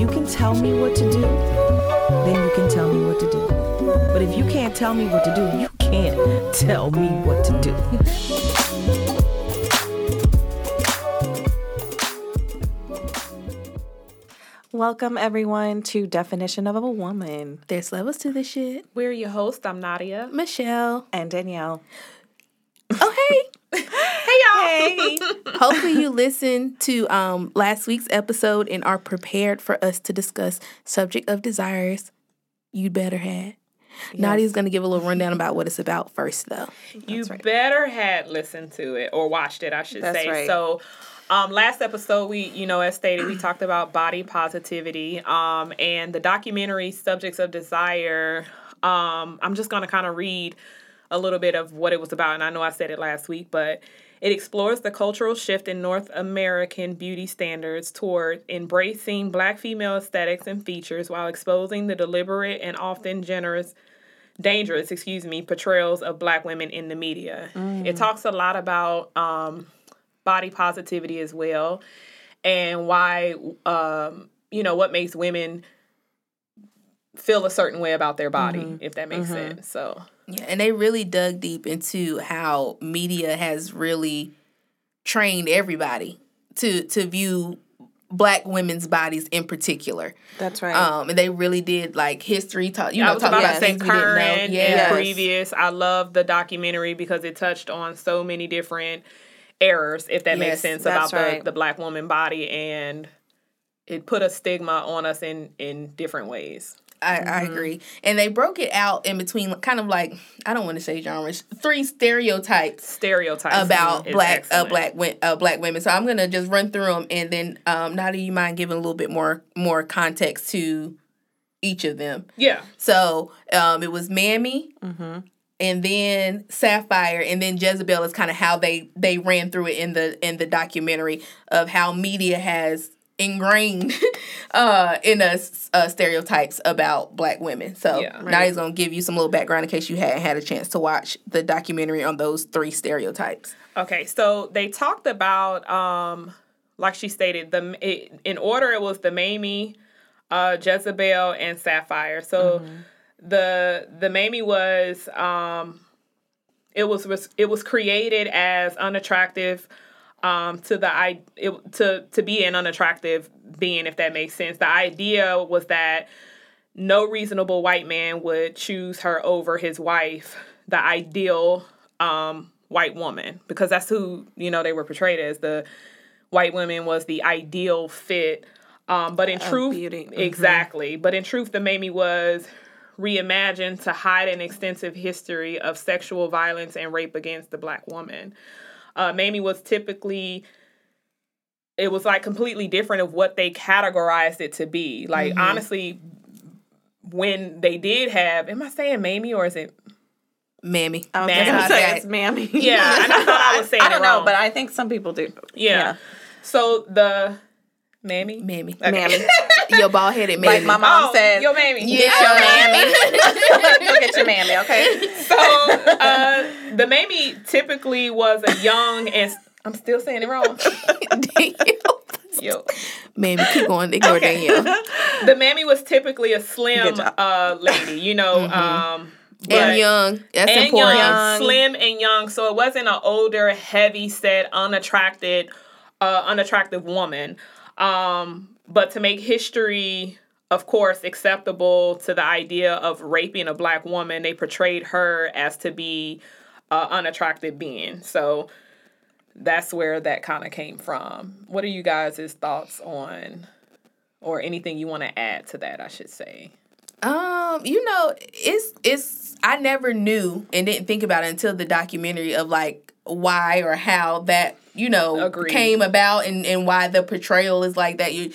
you can tell me what to do, then you can tell me what to do. But if you can't tell me what to do, you can't tell me what to do. Welcome everyone to Definition of a Woman. There's levels to this shit. We're your host. I'm Nadia. Michelle. And Danielle. Oh hey. Hey y'all. Hey. Hopefully you listened to um last week's episode and are prepared for us to discuss subject of desires. You better have. Nadia's gonna give a little rundown about what it's about first though. You better had listened to it or watched it, I should That's say. right. So, um, last episode we, you know, as stated, we talked about body positivity, um, and the documentary Subjects of Desire. Um, I'm just gonna kind of read a little bit of what it was about, and I know I said it last week, but it explores the cultural shift in North American beauty standards toward embracing black female aesthetics and features while exposing the deliberate and often generous dangerous, excuse me, portrayals of black women in the media. It talks a lot about um, body positivity as well and why, um, you know, what makes women feel a certain way about their body, if that makes sense. So, Yeah, and they really dug deep into how media has really trained everybody to to view black women's bodies in particular. That's right. Um, and they really did like history talk. You I know, was talk about about to say things we didn't know. current Yeah, and previous. I love the documentary because it touched on so many different errors, if that makes sense, that's about right. the, the black woman body and it put a stigma on us in in different ways. I, I agree. And they broke it out in between, kind of like I don't want to say genres, three stereotypes Stereotypes about black uh, black uh, black women. So I'm gonna just run through them, and then um, now do you mind giving a little bit more more context to each of them? Yeah. So um, it was Mammy, Mm-hmm. and then Sapphire, and then Jezebel is kind of how they they ran through it in the in the documentary of how media has ingrained uh in us uh, stereotypes about black women. So Yeah. Nadia's gonna give you some little background in case you hadn't had a chance to watch the documentary on those three stereotypes. Okay, so they talked about, um, like she stated, the it, in order it was the Mamie, uh, Jezebel, and Sapphire. So the the Mamie was um, it was, was it was created as unattractive um, to the i it, to to be an unattractive being, if that makes sense. The idea was that no reasonable white man would choose her over his wife, the ideal um, white woman, because that's who you know they were portrayed as. The white woman was the ideal fit. Um, but in truth. Mhm. exactly. But in truth, the Mamie was reimagined to hide an extensive history of sexual violence and rape against the black woman. Uh, Mamie was typically it was like completely different of what they categorized it to be. Like honestly, when they did have, am I saying Mamie or is it? Mammy. I was Mammy. say it's Mammy. Yeah, I thought I was saying I don't know, but I think some people do. Yeah. So the Mammy, Mammy. Mammy. Your bald headed Like Mammy. my mom oh, said, your Mammy. get your mammy. Go get your mammy, okay? So uh, the mammy typically was a young and I'm still saying it wrong. Yo. Mammy, keep going. Ignore Okay. Danielle. The Mammy was typically a slim uh, lady, you know. Um, but- And young. That's and important. young, slim and young. So it wasn't an older, heavy set, unattracted, uh, unattractive woman. Um, but to make history, of course, acceptable to the idea of raping a black woman, they portrayed her as to be an unattractive being. So that's where that kind of came from. What are you guys' thoughts on, or anything you want to add to that? I should say. Um, you know, it's it's I never knew and didn't think about it until the documentary of like why or how that, you know, Agreed. came about and, and why the portrayal is like that you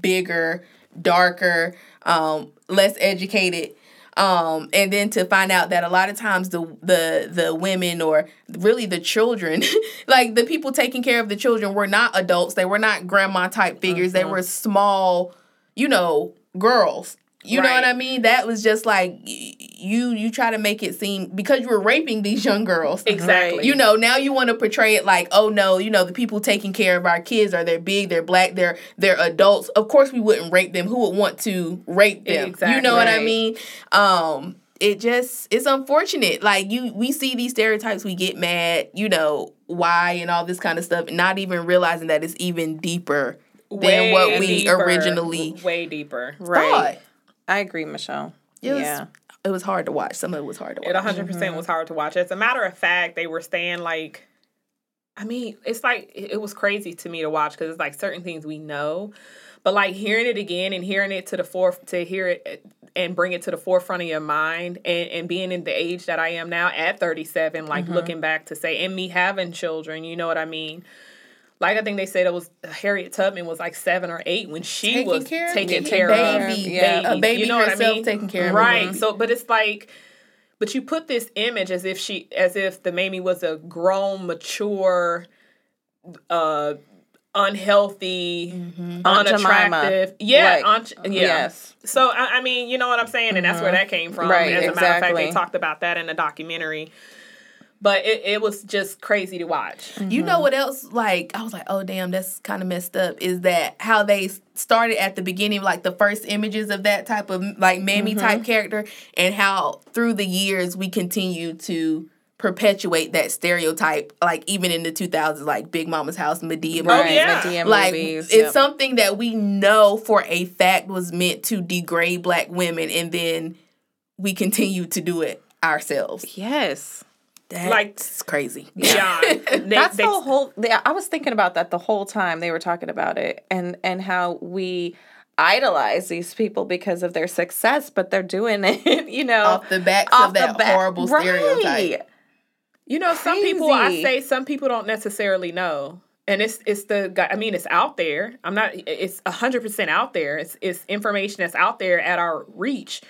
bigger, darker, um, less educated. Um, and then to find out that a lot of times the the the women or really the children, like the people taking care of the children were not adults. They were not grandma type figures. They were small, you know, girls You know what I mean? That was just like you you try to make it seem because you were raping these young girls. Exactly. You know, now you want to portray it like, oh no, you know, the people taking care of our kids are they're big, they're black, they're they're adults. Of course we wouldn't rape them. Who would want to rape them? You know what I mean? Um it just it's unfortunate. Like you we see these stereotypes, we get mad, you know, why and all this kind of stuff, not even realizing that it's even deeper than what Way we deeper. originally way deeper. Right. Thought. I agree, Michelle. It was yeah. it was hard to watch. Some of it was hard to watch. It 100% mm-hmm. was hard to watch. As a matter of fact, they were saying like, I mean, it's like it it was crazy to me to watch because it's like certain things we know, but like hearing it again and hearing it to the forth to hear it and bring it to the forefront of your mind and and being in the age that I am now at 37, like mm-hmm. looking back to say and me having children, you know what I mean. Like I think they said it was uh, Harriet Tubman was like seven or eight when she Taking was care taking care of baby. Yeah. A baby you know what I herself mean? taking care of a right. So, but it's like, but you put this image as if she, as if the Mamie was a grown, mature, uh, unhealthy, mm-hmm. Jemima. unattractive. Yeah, Right. aunt, yeah. Yes. So I, I mean, you know what I'm saying, and that's where mm-hmm. that came from. Right, As a matter of fact, they talked about that in the documentary. But it, it was just crazy to watch. You know what else? Like I was like, oh damn, that's kind of messed up. Is that how they started at the beginning, like the first images of that type of like mammy mm-hmm. type character, and how through the years we continue to perpetuate that stereotype. Like even in the two thousands, like Big Mama's House, Madea, Oh, movies. yeah. Madea like movies. it's yep. something that we know for a fact was meant to degrade black women, and then we continue to do it ourselves. Yes. That's Like- crazy. John, they, That's they- the whole. Yeah, I was thinking about that the whole time they were talking about it, and and how we idolize these people because of their success, but they're doing it, you know, off the backs off of that the bat- horrible stereotype. You know, some people I say some people don't necessarily know. And it's it's the I mean it's out there. I'm not it's 100% out there. It's it's information that's out there at our reach.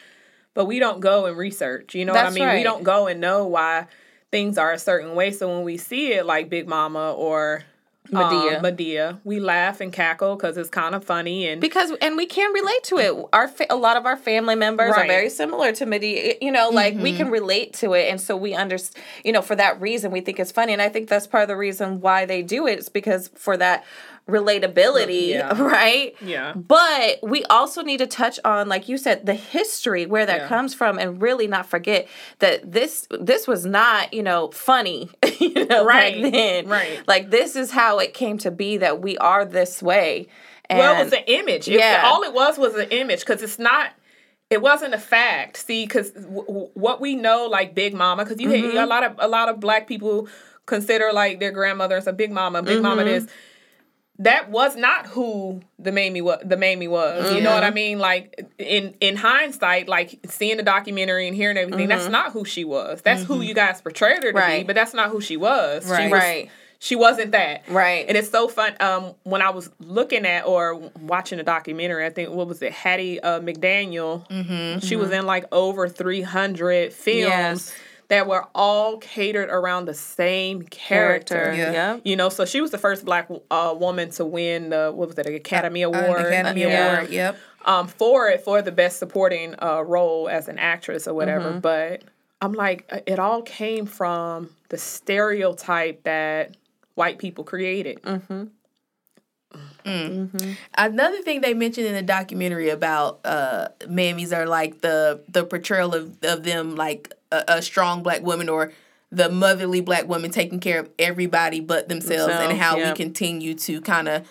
But we don't go and research. You know what I That's mean? We don't go and know why things are a certain way. So when we see it like Big Mama or Madea. um, Madea, we laugh and cackle cuz it's kind of funny and because and we can relate to it our fa- a lot of our family members are very similar to Madea you know like we Mm-hmm. can relate to it and so we understand you know for that reason we think it's funny and i think that's part of the reason why they do it is because for that relatability Yeah. right Yeah. but we also need to touch on like you said the history where that Yeah. comes from and really not forget that this this was not you know funny you know Right. back then Right. like this is how it came to be that we are this way and Well, it was an image. It- Yeah. all it was was an image because it's not. It wasn't a fact. See, because w- w- what we know, like Big Mama, because you Mm-hmm. a lot of a lot of black people consider like their grandmothers a Big Mama, Big Mama Mm-hmm. That was not who the Mamie was. The Mamie was. You know what I mean? Like in in hindsight, like seeing the documentary and hearing everything, that's not who she was. That's who you guys portrayed her to be, Mm-hmm. But that's not who she was. She Right. was Right. she wasn't that. Right. And it's so fun. Um, when I was looking at or watching a documentary, I think what was it, Hattie uh, McDaniel. Mm-hmm, she was in like over three hundred films Yes. That were all catered around the same character. character. Yeah. Yeah. You know, so she was the first black uh, woman to win the what was it, Academy An Award? Academy Yeah. Award. Yep. um, for it for the best supporting uh, role as an actress or whatever. Mm-hmm. But I'm like, uh, it all came from the stereotype that white people created. Mm-hmm. Another thing they mentioned in the documentary about uh mammies are like the the portrayal of, of them like a, a strong black woman or the motherly black woman taking care of everybody but themselves, and how yeah. we continue to kind of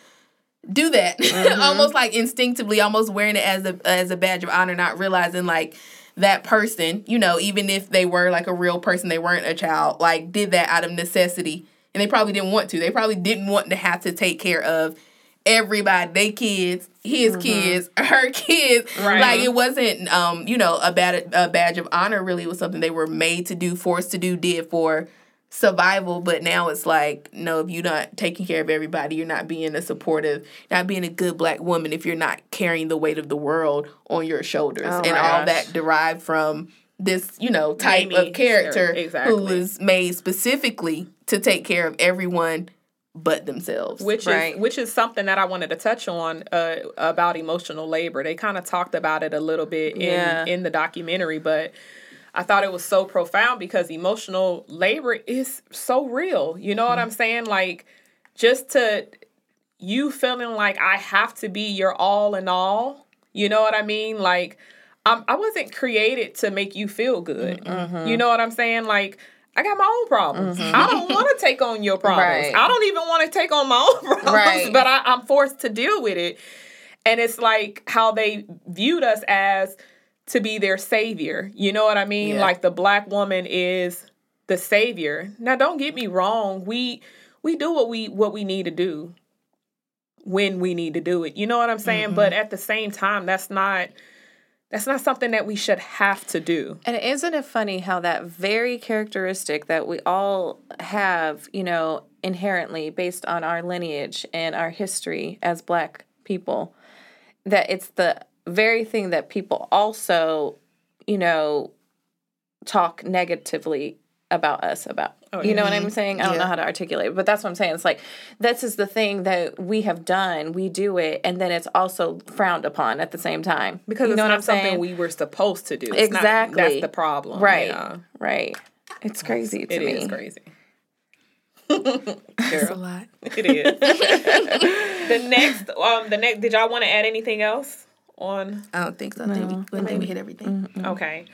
do that Mm-hmm. almost like instinctively almost wearing it as a as a badge of honor not realizing like that person you know even if they were like a real person they weren't a child like did that out of necessity and they probably didn't want to they probably didn't want to have to take care of everybody they kids his kids her kids Right. like it wasn't um you know a bad a badge of honor really it was something they were made to do forced to do did for survival but now it's like no if you're not taking care of everybody you're not being a supportive not being a good black woman if you're not carrying the weight of the world on your shoulders Oh and all gosh. that derived from this you know type Mamie, of character sure, exactly. who was made specifically to take care of everyone but themselves. which Right. is which is something that I wanted to touch on uh, about emotional labor. They kind of talked about it a little bit in Yeah. in the documentary, but I thought it was so profound because emotional labor is so real. You know what I'm saying? Like just to you feeling like I have to be your all in all. You know what I mean? Like I'm, I wasn't created to make you feel good. Mm-hmm. You know what I'm saying? Like I got my own problems. Mm-hmm. I don't want to take on your problems. Right. I don't even want to take on my own problems, Right. but I, I'm forced to deal with it. And it's like how they viewed us as to be their savior. You know what I mean? Yeah. Like the black woman is the savior. Now don't get me wrong. We we do what we what we need to do when we need to do it. You know what I'm saying? Mm-hmm. But at the same time, that's not that's not something that we should have to do. And isn't it funny how that very characteristic that we all have, you know, inherently based on our lineage and our history as black people, that it's the very thing that people also, you know, talk negatively about us about. you know what I'm saying? I don't know how to articulate it, but that's what I'm saying. It's like this is the thing that we have done, we do it, and then it's also frowned upon at the same time. Because you it's know what I'm something saying? we were supposed to do. It's not- Exactly. that's the problem. Right. Yeah. Right. It's crazy to It me. is crazy. It's a lot. It is. the next um the next did y'all want to add anything else on I don't think so. I think we, I think we hit everything. Okay.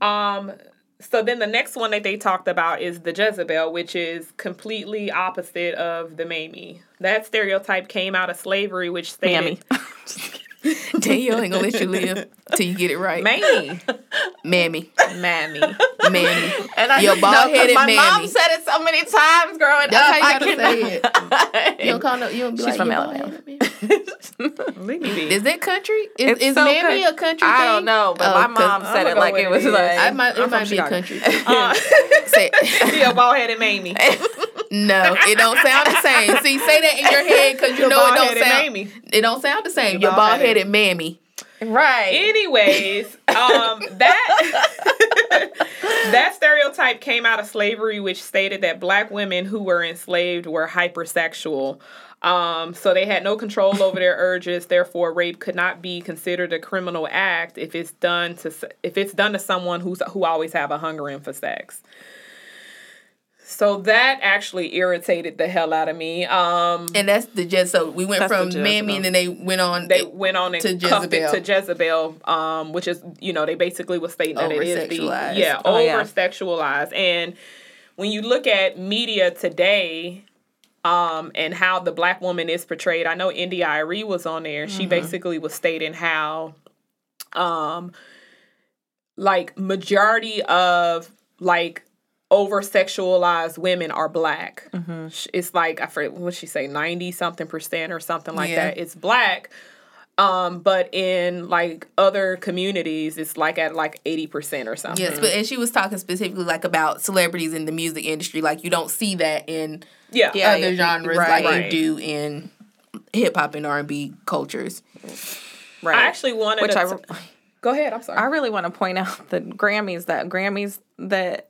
Um so then the next one that they talked about is the Jezebel, which is completely opposite of the Mamie. That stereotype came out of slavery, which stated Danielle ain't gonna let you live till you get it right. Mammy. Mammy. Mammy. Mammy. And I Your know, 'cause bald-headed my mammy. mom said it so many times growing That's up. how you I gotta cannot- say it. You don't call no. You don't be She's like from Alabama." bald-headed mammy." Leave me. Is that country? Is, It's is so mammy coun- a country I don't know, but Oh, my 'cause mom said it like it it was is. like. I might, I'm it might be a Chicago. country. Uh, Say, be a bald headed mammy. no, it don't sound the same. See, say that in your head because you know it don't sound. mammy. It don't sound the same. Your Your bald bald-headed. mammy. right. Anyways, um, that that stereotype came out of slavery, which stated that black women who were enslaved were hypersexual. Um, so they had no control over their urges. Therefore, rape could not be considered a criminal act if it's done to if it's done to someone who's who always have a hungering for sex. So that actually irritated the hell out of me. Um, And that's the just so we went from the mammy and then they went on. they went on and to cuffed it Jezebel. to Jezebel, um, which is you know they basically was stating that it is the yeah Oh, over sexualized. And when you look at media today, um, and how the black woman is portrayed, I know India Arie was on there. She basically was stating how, um, like majority of like over sexualized women are black. Sh- It's like I forget what she say, ninety something percent or something like Yeah. that. It's black. Um, but in like other communities, it's like at like eighty percent or something. Yes, but and she was talking specifically like about celebrities in the music industry. Like you don't see that in yeah, Yeah. other genres right. like Right. you do in hip hop and R and B cultures. right. I actually wanted Which to. I, go ahead. I'm sorry. I really want to point out the Grammys that Grammys that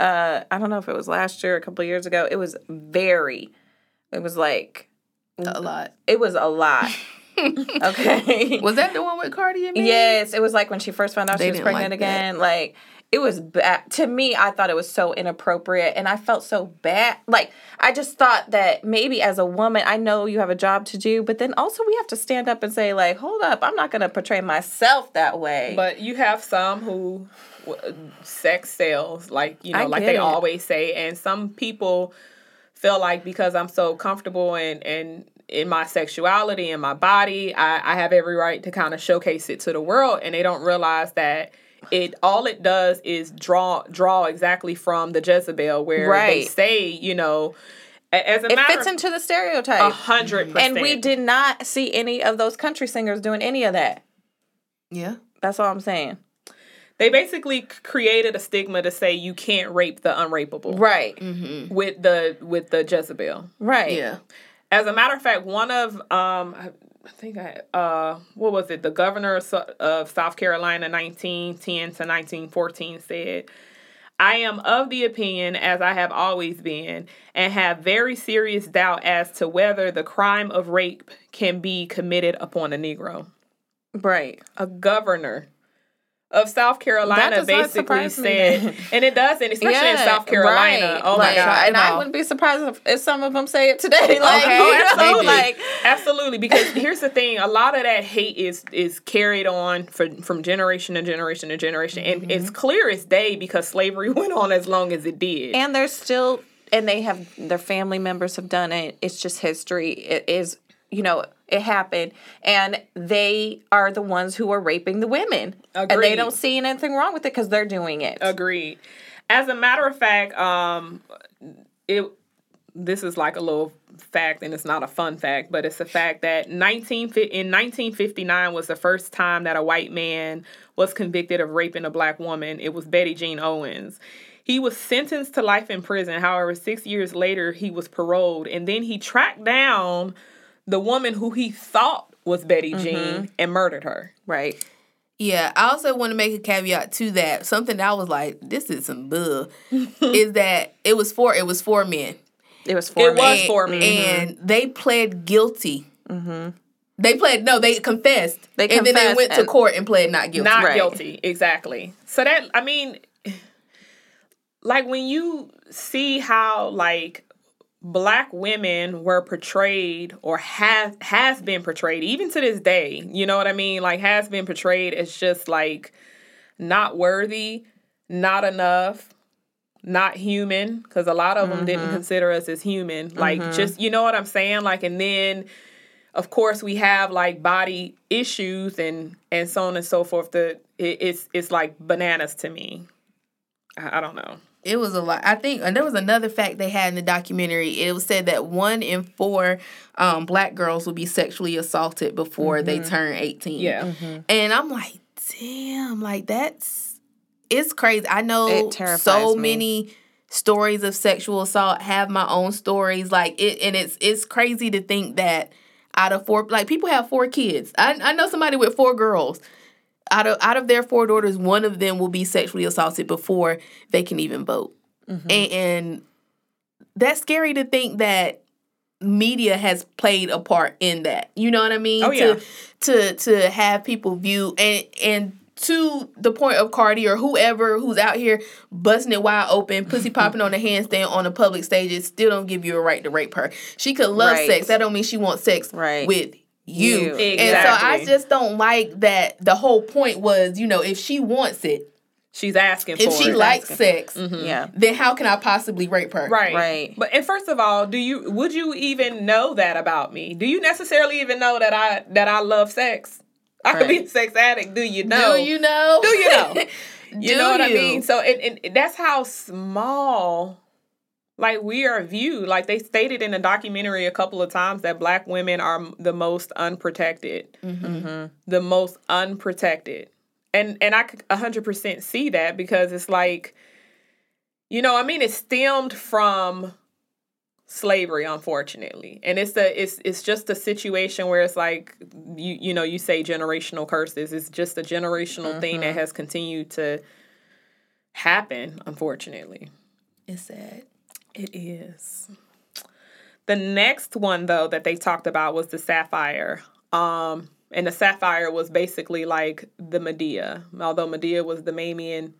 uh I don't know if it was last year or a couple of years ago. It was very it was like A lot. it was a lot. okay. Was that the one with Cardi and me? Yes, it was like when she first found out They she was pregnant like that. again. Like it was bad to me. I thought it was so inappropriate, and I felt so bad. Like I just thought that maybe as a woman, I know you have a job to do, but then also we have to stand up and say like, hold up, I'm not gonna portray myself that way. But you have some who w- sex sells, like you know, I like they it. always say, and some people feel like because I'm so comfortable and and in my sexuality and my body, I, I have every right to kind of showcase it to the world, and they don't realize that it all it does is draw draw exactly from the Jezebel, where they say, you know, as a it fits of into the stereotype. a hundred percent, and we did not see any of those country singers doing any of that. Yeah. That's all I'm saying. They basically created a stigma to say you can't rape the unrapeable Right. with the with the Jezebel. Right. Yeah. As a matter of fact, one of um I I think I uh what was it? The governor of, of South Carolina 1910 to 1914 said I am of the opinion, as I have always been, and have very serious doubt as to whether the crime of rape can be committed upon a Negro. Right. A governor of South Carolina basically said, and it doesn't, especially in South Carolina. right. Oh Like, my God. And I wouldn't be surprised if, if some of them say it today. Like, Okay, you know, like Absolutely, because here's the thing: a lot of that hate is is carried on for, from generation to generation to generation, and mm-hmm. it's clear as day because slavery went on as long as it did. and they're still and they have their family members have done it it's just history it is you know it happened and they are the ones who are raping the women and they don't see anything wrong with it because they're doing it Agreed. As a matter of fact, um, it this is like a little fact, and it's not a fun fact, but it's a fact that 19 in 1959 was the first time that a white man was convicted of raping a black woman. It was Betty Jean Owens. He was sentenced to life in prison. However, six years later, he was paroled, and then he tracked down the woman who he thought was Betty mm-hmm. Jean and murdered her. right Yeah, I also want to make a caveat to that. Something that I was like, this is some bull, is that it was for it was four men. it was for It me was and, for me. and mm-hmm. they pled guilty. Mm-hmm. They pled no, they confessed, They confessed and then they went to court and pled not guilty. not Right. guilty exactly so that i mean like when you see how like black women were portrayed or has has been portrayed even to this day you know what i mean? Like has been portrayed as just like not worthy not enough not human because a lot of them didn't mm-hmm. consider us as human. Like mm-hmm. just you know what i'm saying? Like and then of course we have like body issues and and so on and so forth the it, it's it's like bananas to me. I, I don't know It was a lot. I think, and there was another fact they had in the documentary. It was said that one in four um, black girls will be sexually assaulted before they turn eighteen. yeah And I'm like, damn, like that's it's crazy. I know It so me. many stories of sexual assault, have my own stories. Like it and it's it's crazy to think that out of four like people have four kids. I, I know somebody with four girls. Out of out of their four daughters, one of them will be sexually assaulted before they can even vote. Mm-hmm. And, and that's scary to think that media has played a part in that. You know what I mean? Oh, yeah. To to to have people view and and to the point of Cardi or whoever who's out here busting it wide open, pussy popping on a handstand on a public stage, it still don't give you a right to rape her. She could love Right. sex. That don't mean she wants sex Right. with you. You. And so I just don't like that the whole point was, you know, if she wants it, she's asking if she it. likes sex, mm-hmm. yeah. then how can I possibly rape her? right. Right. but and first of all do you would you even know that about me? Do you necessarily even know that i that i love sex? I could be a sex addict. Do you know? Do you know? do you know? You Do know what I mean? So and, and that's how small like we are viewed. Like they stated in the documentary a couple of times that black women are the most unprotected. Mm-hmm. Mm-hmm. The most unprotected. And and I could 100% see that because it's like you know, I mean it stemmed from slavery unfortunately. And it's a it's it's just a situation where it's like you you know, you say generational curses. It's just a generational thing that mm-hmm. has continued to happen unfortunately. It's sad. It is. The next one though that they talked about was the sapphire. Um and the sapphire was basically like the Madea, although Madea was the Mamian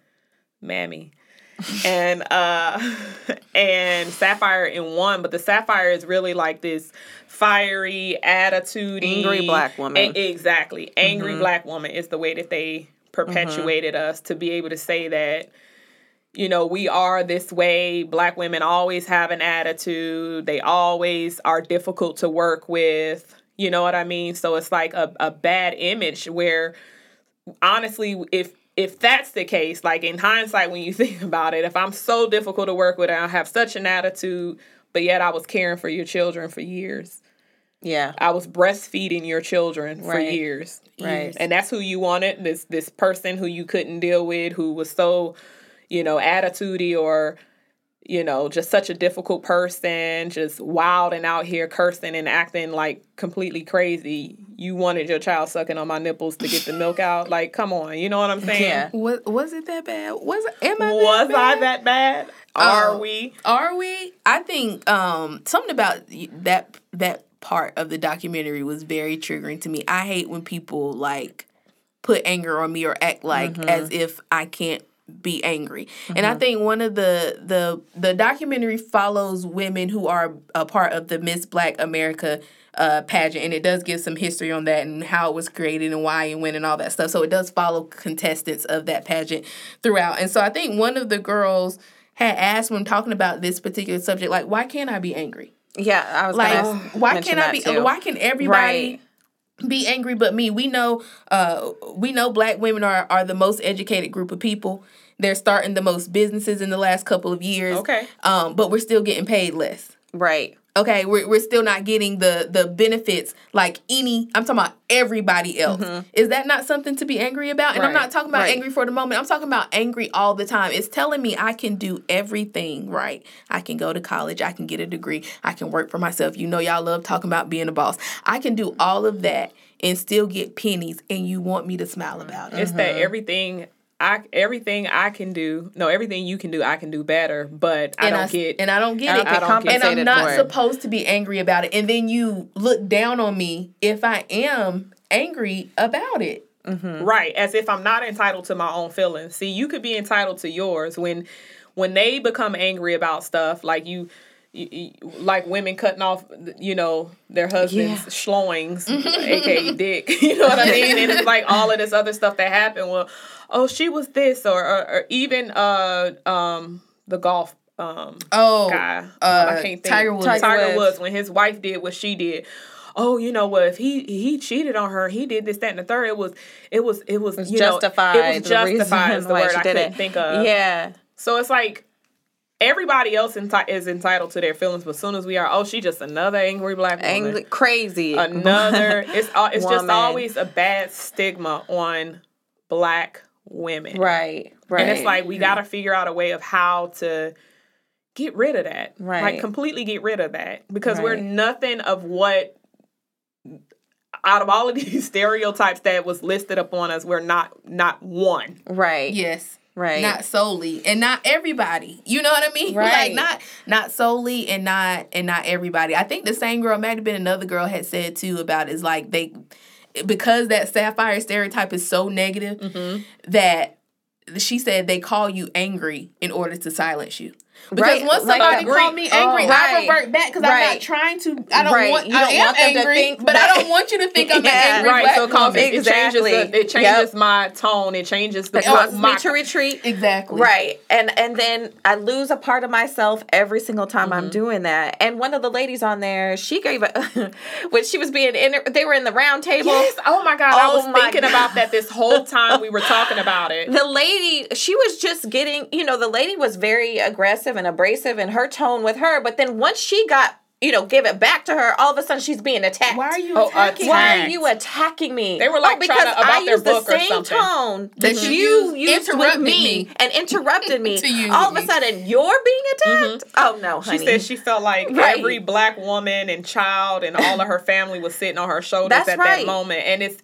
mammy. and uh and sapphire in one, but the sapphire is really like this fiery attitude Angry black woman. exactly. Angry black woman is the way that they perpetuated us to be able to say that you know, we are this way. Black women always have an attitude. They always are difficult to work with. You know what I mean? So it's like a, a bad image where honestly, if if that's the case, like in hindsight, when you think about it, if I'm so difficult to work with and I have such an attitude, but yet I was caring for your children for years. yeah I was breastfeeding your children for Right. years. Right. And that's who you wanted, this this person who you couldn't deal with, who was so, you know, attitudey or you know, just such a difficult person, just wild and out here cursing and acting like completely crazy. You wanted your child sucking on my nipples to get the milk out. Like, come on, you know what I'm saying? Yeah. Was was it that bad? Was? Am I? Was that I bad? that bad? Are Oh. we? Are we? I think um something about that that part of the documentary was very triggering to me. I hate when people like put anger on me or act like Mm-hmm. as if I can't be angry. And I think one of the the the documentary follows women who are a part of the Miss Black America uh, pageant, and it does give some history on that and how it was created and why and when and all that stuff. So it does follow contestants of that pageant throughout. And so I think one of the girls had asked when talking about this particular subject, like, why can't I be angry? Yeah, I was Like, why can't I be? too. Why can everybody? Right. Be angry but me we know uh we know black women are are the most educated group of people they're starting the most businesses in the last couple of years Okay. um but we're still getting paid less Right. Okay we're, we're still not getting the the benefits like any i'm talking about everybody else. Mm-hmm. Is that not something to be angry about? And i'm not talking about Right. angry for the moment. I'm talking about angry all the time. It's telling me i can do everything right. I can go to college. I can get a degree. I can work for myself. You know y'all love talking about being a boss. I can do all of that and still get pennies and you want me to smile about it. It's that mm-hmm. everything I everything I can do, no, everything you can do, I can do better, but I and don't I, get and I don't get I it. don't get and I'm not supposed to be angry about it. And then you look down on me if I am angry about it. Mm-hmm. Right, as if I'm not entitled to my own feelings. See, you could be entitled to yours when when they become angry about stuff like you. Like women cutting off, you know, their husbands' Yeah. aka dick. You know what I mean? And it's like all of this other stuff that happened. Well, oh, she was this, or or, or even uh um the golf um Oh, guy. uh, I can't think. Tiger Woods. Tiger, Tiger Woods. When his wife did what she did. Oh, you know what? If he he cheated on her, he did this, that, and the third. It was it was it was, you know, justified. it was justified. Is the word I couldn't it. think of. Yeah. So it's like everybody else enti- is entitled to their feelings, but as soon as we are, oh, she just another angry black woman. Angry, crazy. Another. it's al- it's just always a bad stigma on black women. right. Right. And it's like we got to figure out a way of how to get rid of that. Right? Like completely get rid of that because we're nothing of what out of all of these stereotypes that was listed upon us, we're not not one. right. Yes. Right. Not solely and not everybody. You know what I mean? Right. Like not not solely and not and not everybody. I think the same girl, might have been another girl had said too about is like they because that sapphire stereotype is so negative Mm-hmm. that she said they call you angry in order to silence you. Because Right, once somebody a call me angry, oh, I right, revert back because I'm not trying to. I don't Right, want. you I don't am want them to angry, think but I don't want you to think I'm Yeah. an angry Right. black So it, comes, woman. it, it changes the, it changes Yep. my tone. It changes the It wants my, me to retreat. Exactly. Right. And and then I lose a part of myself every single time Mm-hmm. I'm doing that. And one of the ladies on there, she gave a when she was being in they were in the round table. Yes. Oh my god. I Oh was thinking God. about that this whole time we were talking about it. The lady, she was just getting, you know, the lady was very aggressive and abrasive in her tone with her, but then once she got, you know, give it back to her, all of a sudden she's being attacked. Why are you Oh, attacking? Why are you attacking me? They were, like, oh, trying because to- about I their used the book or same tone that, That you you used- used with me, me. and interrupted me. To use All of a sudden, you're being attacked. Mm-hmm. Oh no, honey. She said she felt like Right. every black woman and child and all of her family was sitting on her shoulders That's at right. that moment. And it's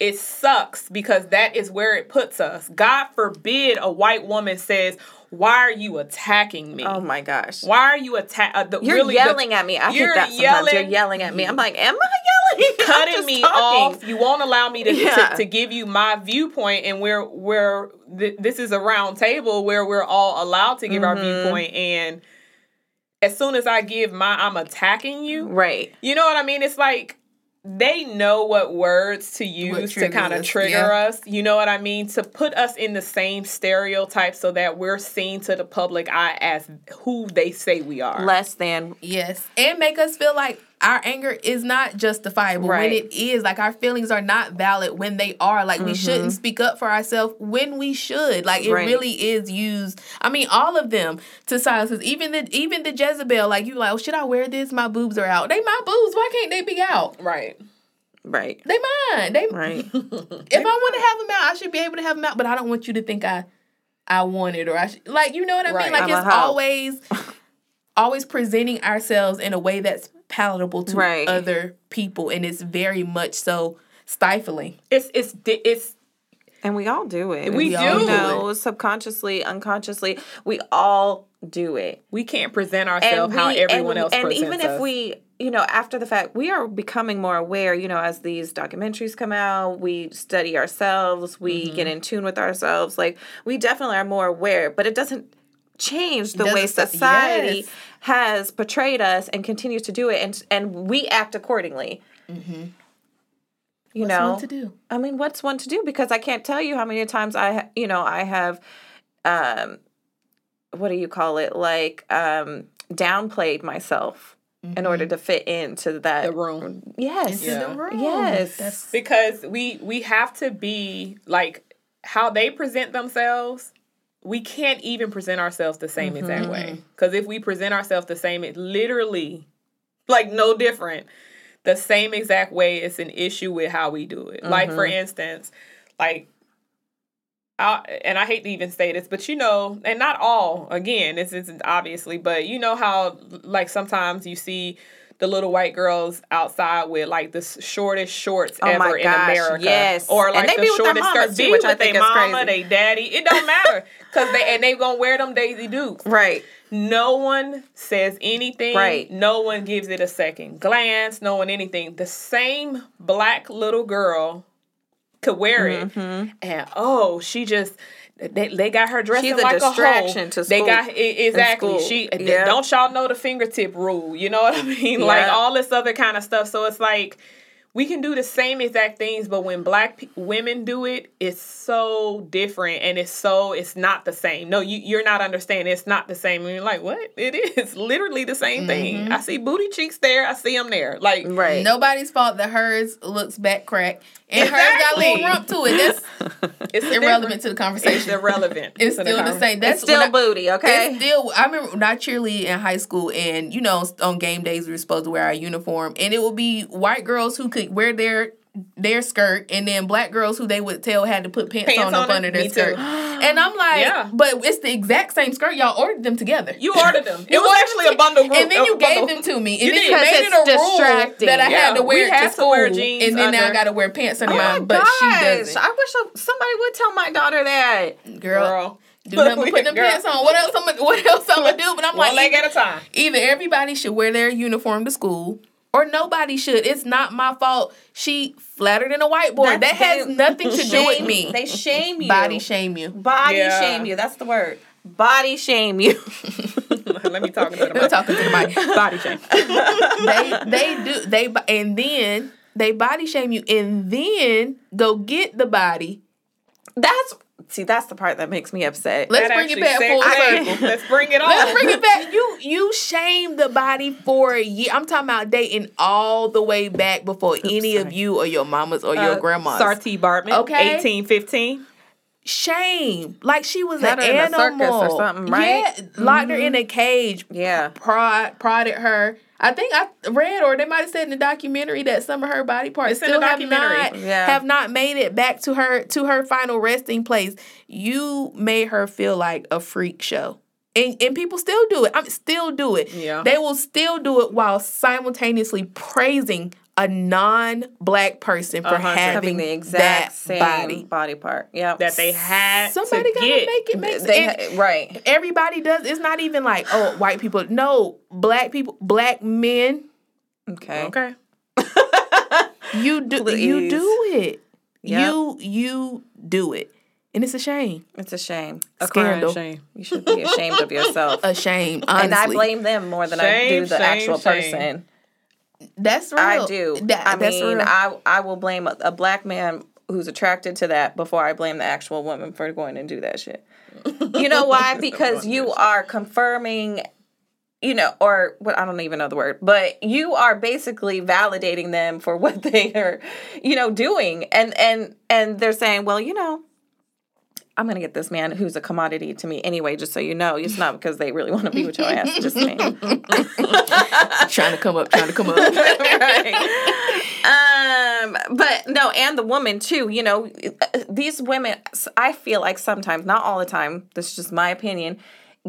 it sucks because that is where it puts us. God forbid a white woman says, Why are you attacking me? oh my gosh. Why are you attacking? Uh, You're really, the- yelling at me. I you're that sometimes. You're yelling- yelling at me. I'm like, am I yelling? Cutting me talking. off. You won't allow me to, Yeah. to to give you my viewpoint, and we're we're th- this is a round table where we're all allowed to give our Mm-hmm. viewpoint, and as soon as I give my, I'm attacking you. Right. You know what I mean? It's like they know what words to use to kind of trigger yeah. us. You know what I mean? To put us in the same stereotype so that we're seen to the public eye as who they say we are. Less than. Yes, and make us feel like our anger is not justifiable when it is. Like our feelings are not valid when they are. Like we shouldn't speak up for ourselves when we should. Like it Mm-hmm. Right. really is used. I mean, all of them to silence us. Even the even the Jezebel. Like you like, oh, should I wear this? My boobs are out. They my boobs. Why can't they be out? right. Right. They mine. They. Right. If I want to have them out, I should be able to have them out. But I don't want you to think I I want it or I sh-. like you know what I Right. mean? Like I'm it's always always presenting ourselves in a way that's palatable to Right. other people and it's very much so stifling. It's it's it's And we all do it. We We all do. You know, subconsciously, unconsciously, we all do it. we can't present ourselves how we- everyone and, else and presents even if we you know after the fact we are becoming more aware you know as these documentaries come out we study ourselves we Mm-hmm. get in tune with ourselves like we definitely are more aware but it doesn't change the way Doesn't stop- society yes. has portrayed us and continues to do it and and we act accordingly you Mm-hmm. What's know one to do? I mean, what's one to do? Because I can't tell you how many times I, you know, I have, um, what do you call it? Like, um, downplayed myself in order to fit into that the room Yes. Yeah. The room. Yes. That's because we we have to be like how they present themselves we can't even present ourselves the same exact mm-hmm. way. Mm-hmm. Because if we present ourselves the same it literally like no different. The same exact way it's an issue with how we do it. Like for mm-hmm. instance like I, and I hate to even say this, but you know, and not all. Again, this isn't obviously, but you know how like sometimes you see the little white girls outside with like the shortest shorts Oh ever my in America, yes. or like they the be with shortest skirts, too, be which with I think their is mama, crazy. they daddy. It don't matter because they and they gonna wear them Daisy Dukes. Right. No one says anything. Right. No one gives it a second glance. No one anything. The same black little girl could wear it, mm-hmm. and oh, she just. They, they got her dressing She's a like a distraction hoe. to They got exactly. She Yeah. don't y'all know the fingertip rule? You know what I mean? Like all this other kind of stuff. So it's like we can do the same exact things, but when black pe- women do it, it's so different and it's so it's not the same. No, you you're not understanding. It's not the same. And you're like, what? It is literally the same thing. Mm-hmm. I see booty cheeks there. I see them there. Like Right. nobody's fault that hers looks back crack and hers got a little rump to it. That's it's irrelevant to the conversation. It's irrelevant. It's still the conver- same. That's It's still I- booty, okay? It's still. I remember when I cheerlead in high school, and you know, on game days we were supposed to wear our uniform, and it would be white girls who could wear their their skirt, and then black girls who they would tell had to put pants, Pants on, on up it? under their Me skirt. too. And I'm like, Yeah. but it's the exact same skirt. Y'all ordered them together. You ordered them. It was actually them a bundle group. and then you gave them to me, and You then did. you Because made it's it a rule distracting. that I had Yeah, to wear we it to had to school, wear jeans and then now I got to wear pants under Oh my mine, but she gosh. doesn't. I wish somebody would tell my daughter that. Girl, Girl. do nothing but put them Girl. pants on. What else? I'm gonna, what else I'm gonna do? But I'm One like, leg at a time. either everybody should wear their uniform to school or nobody should. It's not my fault. She flattered in a whiteboard. That's- that has they nothing to do with me. They shame you. Body shame you. Body Yeah. shame you. That's the word. Body shame you. Let me talk to the We're mic. talking to the mic. Body shame. they they do they and then they body shame you and then go get the body. That's see. That's the part that makes me upset. Let's That bring it back full segues. circle. Let's bring it on. Let's bring it back. You you shame the body for a year. I'm talking about dating all the way back before any of you or your mamas or your uh, grandmas. Saartjie Baartman. Okay. 1815. shame. Like she was Had an her in a circus animal or something, right? Yeah, locked her in mm-hmm. a cage. yeah. Prod, prodded her. I think I read, or they might have said in the documentary that some of her body parts It's still have not Yeah. have not made it back to her to her final resting place. You made her feel like a freak show. And, and people still do it. I'm still do it. Yeah. They will still do it while simultaneously praising a non-black person for Uh-huh. having, Having the that exact same body. body, part. Yeah. That they had Somebody to gotta get. make it make sense. they And- ha- right. everybody does. It's not even like oh white people. No, black people, black men. Okay. Okay. You do you do it. Yep. You you do it, and it's a shame. It's a shame. A crying Scandal. shame. You should be ashamed of yourself. A shame. Honestly, and I blame them more than I do the shame, actual shame. person. That's real. I do. That, I mean, real. I I will blame a, a black man who's attracted to that before I blame the actual woman for going and do that shit. You know why? Because you are confirming, you know, or what I don't even know the word, but you are basically validating them for what they are, you know, doing, and and and they're saying, well, you know, I'm gonna get this man who's a commodity to me anyway. Just so you know, it's not because they really want to be with your ass. Just me. trying to come up, trying to come up. Um, but no, and the woman too. You know, these women. I feel like sometimes, not all the time. This is just my opinion.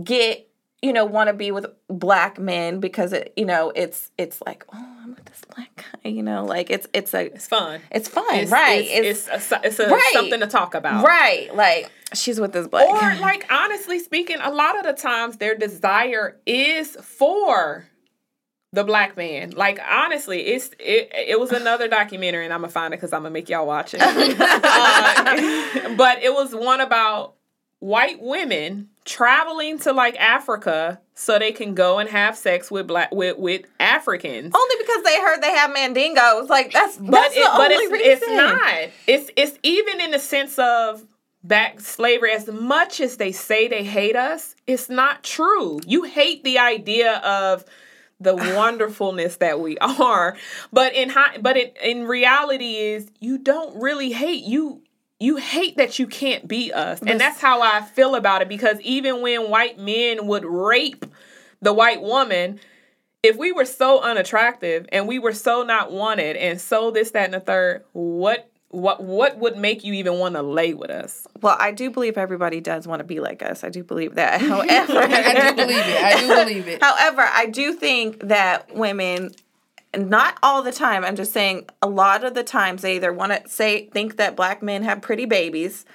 Get you know want to be with black men because it you know it's it's like oh I'm with this black guy. You know, like it's it's a It's fun. it's fun, It's, right? It's it's, a, it's a, Right. something to talk about. right. Like she's with this black Or guy. like honestly speaking, a lot of the times their desire is for the black man. Like honestly, it's it. It was another documentary, and I'm gonna find it because I'm gonna make y'all watch it. Uh, but it was one about white women traveling to like Africa so they can go and have sex with black with with Africans. Only because they heard they have mandingos. Like that's but that's it, the but only it's, reason. it's not. It's it's even in the sense of back slavery. As much as they say they hate us, it's not true. You hate the idea of the wonderfulness that we are, but in high, but it, in reality is you don't really hate you. You hate that you can't be us, and that's how I feel about it. Because even when white men would rape the white woman, if we were so unattractive and we were so not wanted and so this that and the third what what what would make you even want to lay with us Well, I do believe everybody does want to be like us. I do believe that. However, I do believe it. I do believe it. However, I do think that women, not all the time, I'm just saying a lot of the times they either want to say think that black men have pretty babies,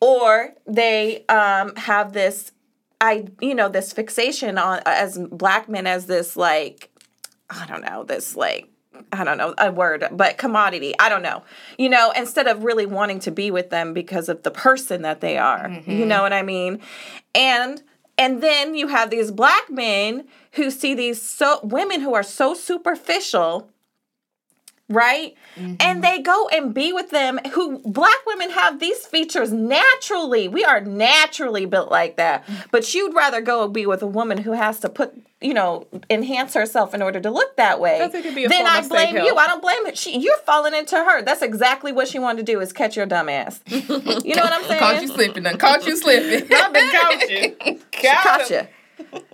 or they um, have this, I you know this fixation on as black men as this like, I don't know this like. I don't know a word, but commodity. I don't know. You know, instead of really wanting to be with them because of the person that they are. You know what I mean? And and then you have these black men who see these so women who are so superficial, right? And mm-hmm. they go and be with them who black women have these features naturally. We are naturally built like that. Mm-hmm. But you'd rather go be with a woman who has to put, you know, enhance herself in order to look that way. I think it'd be a then I blame you. I don't blame it. She, you're falling into her. That's exactly what she wanted to do is catch your dumb ass. You know what I'm saying? Caught you slipping. Caught you slipping. i've been coaching caught you.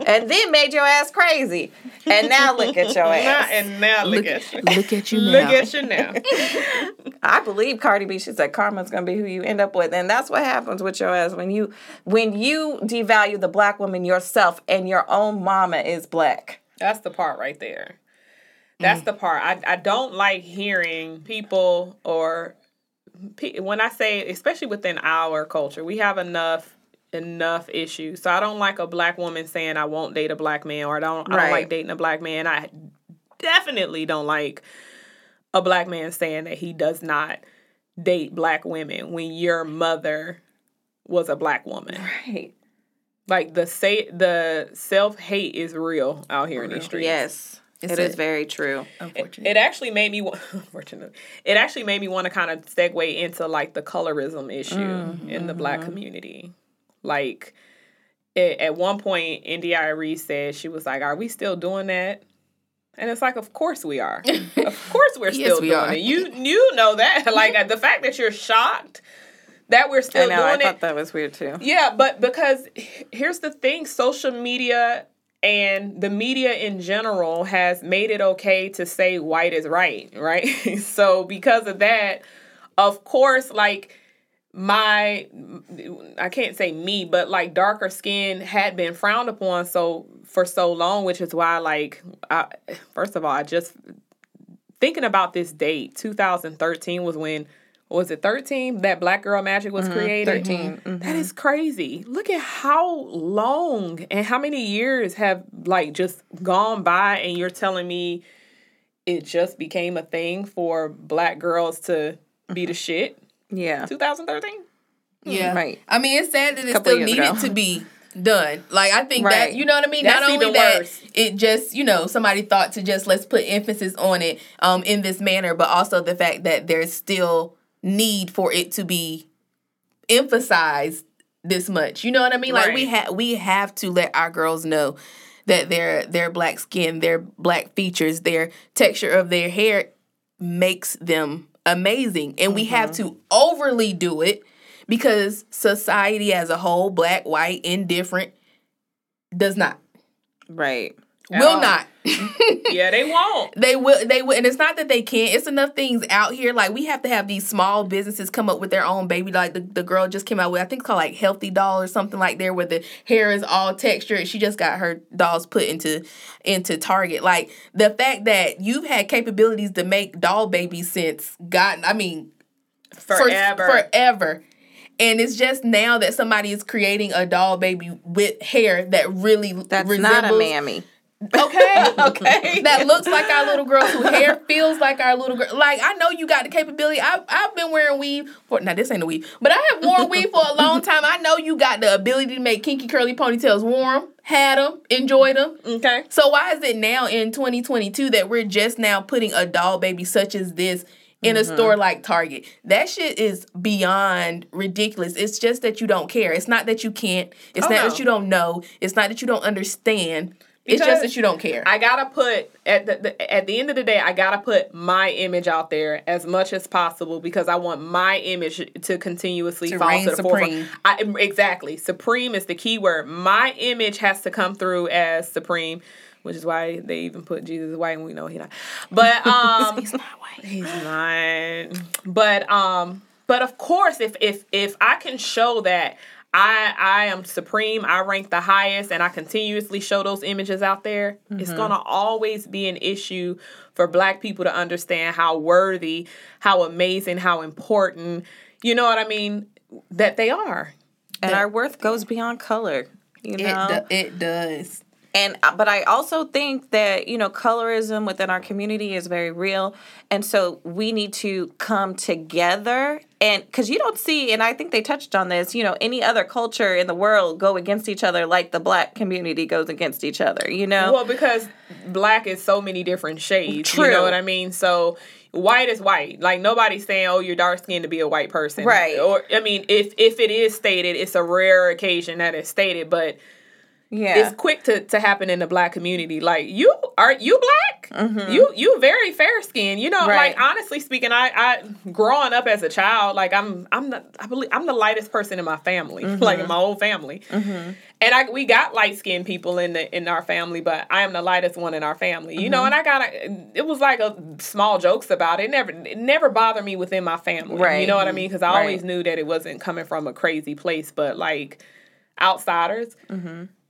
And then made your ass crazy. And now look at your ass. and now look, Look, at you look at you now. look at you now I believe Cardi B, she said karma's gonna be who you end up with. And that's what happens with your ass when you when you devalue the black woman yourself and your own mama is black. that's the part right there that's mm. the part I, I don't like hearing people or pe- when i say especially within our culture we have enough enough issues. So i don't like a black woman saying i won't date a black man or i don't i don't like dating a black man. I definitely don't like a black man saying that he does not date black women when your mother was a black woman. Right. like the say the self-hate is real out here in these streets. Yes. It's it is very true. Unfortunate. it actually made me unfortunately it actually made me want to kind of segue into like the colorism issue mm-hmm. in the black mm-hmm. community like it, at one point india Arie said she was like are we still doing that and it's like of course we are of course we're Yes, still we doing are. it you you know that like the fact that you're shocked that we're I still know, I doing it thought that was weird too. yeah, but because here's the thing social media and the media in general has made it okay to say white is right, right? so because of that, of course, like my I can't say me, but like darker skin had been frowned upon so for so long, which is why like I, first of all, I just thinking about this date, 2013 was when was it 13 that Black Girl Magic was mm-hmm. created? 13, That is mm-hmm. crazy. Look at how long and how many years have like just gone by and you're telling me it just became a thing for black girls to be the mm-hmm. shit. Yeah. 2013? Yeah. Right. I mean, it's sad that it Couple still needed ago. to be done. Like I think Right. that you know what I mean. That's Not only even that worse. it just you know somebody thought to just let's put emphasis on it um in this manner, but also the fact that there's still need for it to be emphasized this much. You know what I mean? Like we Right. have we have to let our girls know that their their black skin, their black features, their texture of their hair makes them amazing. And we have mm-hmm. to overly do it because society as a whole, black, white, indifferent, does not. Right. Will all. not. Yeah, they won't. They will. They will, and it's not that they can't. It's enough things out here. Like we have to have these small businesses come up with their own baby. Like the, the girl just came out with, I think it's called like Healthy Doll or something like there, where the hair is all textured. She just got her dolls put into into Target. Like the fact that you've had capabilities to make doll babies since God. I mean, for- Forever. forever. And it's just now that somebody is creating a doll baby with hair that really That's resembles, not a mammy. Okay, okay. that looks like our little girl whose hair feels like our little girl. Like I know you got the capability. I I've been wearing weave for now. This ain't a weave, but I have worn weave for a long time. I know you got the ability to make kinky curly ponytails. Warm, had them, enjoyed them. Okay. So why is it now in 2022 that we're just now putting a doll baby such as this in a mm-hmm. store like Target? That shit is beyond ridiculous. It's just that you don't care. It's not that you can't. It's Oh, not no. that you don't know. It's not that you don't understand. It's just that you don't care. I gotta put at the, the at the end of the day, I gotta put my image out there as much as possible because I want my image to continuously To fall to the forefront. supreme. I, exactly, supreme is the key word. My image has to come through as supreme, which is why they even put Jesus white, and we know he's not. But um, he's not white. He's not. But um, but of course, if if if I can show that. I, I am supreme. I rank the highest, and I continuously show those images out there. It's mm-hmm. gonna always be an issue for Black people to understand how worthy, how amazing, how important. You know what I mean? That they are. And our worth goes beyond color. You know? It, do- it does. And uh, but I also think that you know colorism within our community is very real, and so we need to come together and because you don't see, and I think they touched on this, you know, any other culture in the world go against each other like the black community goes against each other. You know, Well, because black is so many different shades. True. You know what I mean? So white is white. Like nobody's saying, "Oh, you're dark skinned to be a white person." Right. Or I mean, if if it is stated, it's a rare occasion that it's stated, but yeah, it's quick to, to happen in the black community. Like you are you black? You you very fair skinned. You know, Mm-hmm. Right. like honestly speaking, I I growing up as a child, like I'm I'm the I believe I'm the lightest person in my family, Mm-hmm. like in my whole family. And I we got light skinned people in the in our family, but I am the lightest one in our family. You know, and I got a, it was like a small jokes about it. it never it never bothered me within my family. Right. You know what I mean? Because I Right. always knew that it wasn't coming from a crazy place, but like outsiders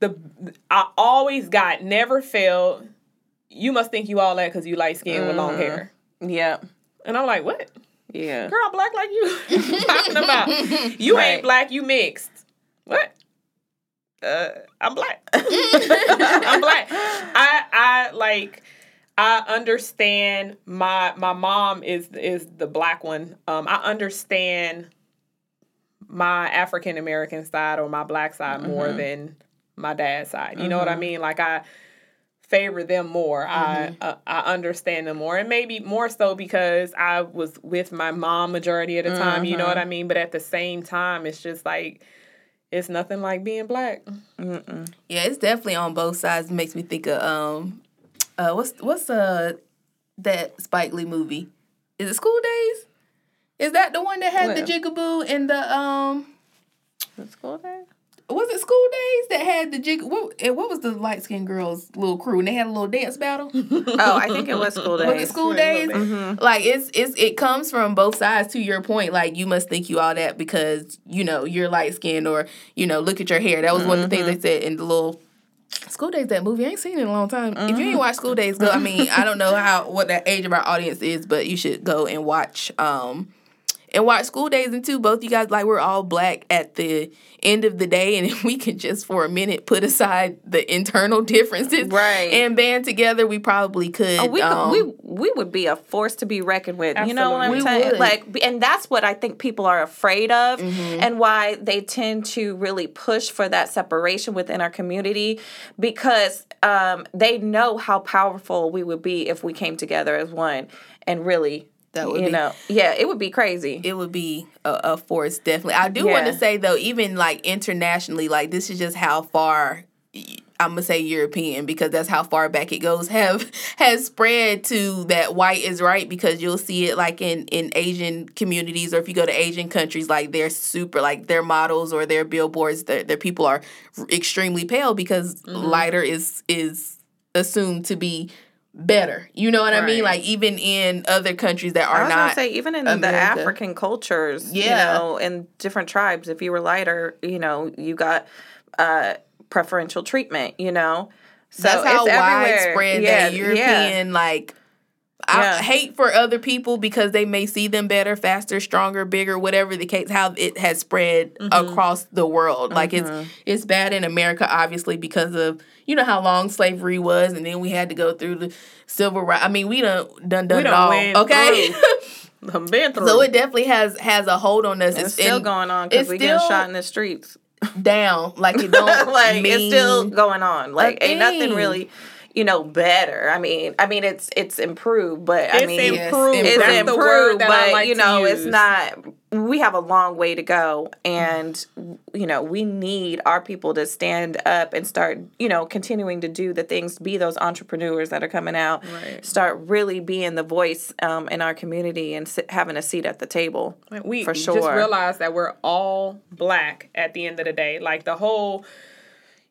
the I always got never failed. You must think you all that because you light skin with long hair. yeah, And I'm like, what? yeah. Girl, I'm black like you. Talking about? You Right. ain't black, you mixed. What? Uh, I'm black. I'm black. I I like I understand my my mom is is the black one. Um I understand my African American side or my black side more than my dad's side. You know what I mean? Like I favor them more. I uh, I understand them more, and maybe more so because I was with my mom majority of the time. You know what I mean? But at the same time, it's just like it's nothing like being black. Yeah, it's definitely on both sides. It makes me think of um, uh, what's what's uh that Spike Lee movie? Is it School Daze? Is that the one that had Where? the jigaboo and the um? Let's go there. Was it School Daze that had the jig? What and what was the light skinned girls' little crew? And they had a little dance battle. Oh, I think it was school days. Was it days. school Right, days? School mm-hmm. Like it's it's it comes from both sides. To your point, like you must think you all that because you know you're light skinned or you know look at your hair. That was one of the things they mm-hmm. said in the little School Daze. That movie I ain't seen it in a long time. If you ain't mm-hmm. watched School Daze, go. I mean, I don't know how what the age of our audience is, but you should go and watch. um and watch School Daze and two. Both you guys like we're all black at the end of the day, and if we can just for a minute put aside the internal differences, Right. and band together, we probably could. Oh, we could, um, we we would be a force to be reckoned with. You know what I'm saying? Like, and that's what I think people are afraid of, Mm-hmm. and why they tend to really push for that separation within our community because um, they know how powerful we would be if we came together as one and really. That would you be- know, yeah, it would be crazy. it would be a, a force definitely. I do want to say though, even like internationally, like this is just how far I'm gonna say European because that's how far back it goes. Have has spread to that white is right because you'll see it like in in Asian communities or if you go to Asian countries, like they're super like their models or their billboards, their their people are extremely pale because Mm-hmm. lighter is is assumed to be better. You know what I mean? Like even in other countries that I are was not. say even in the African cultures, Yeah. you know, in different tribes, if you were lighter, you know, you got uh preferential treatment, you know. So That's how it's everywhere. widespread yeah, that yeah. European like. Yeah. I hate for other people because they may see them better, faster, stronger, bigger, whatever the case. How it has spread Mm-hmm. across the world, like it's it's bad in America, obviously because of you know how long slavery was, and then we had to go through the civil rights. I mean, we done done done it all. Okay, I've been through. so it definitely has has a hold on us. It's still going on because we getting shot in the streets. down. Like it don't like it's still going on. Like ain't nothing really, you know, better. I mean, I mean it's it's improved, but I It's mean improved. it's That's improved, the word that I but like you know, it's not. We have a long way to go, and you know, we need our people to stand up and start, you know, continuing to do the things, be those entrepreneurs that are coming out, Right. start really being the voice um, in our community and sit, having a seat at the table. we for sure just realize that we're all black at the end of the day. Like the whole,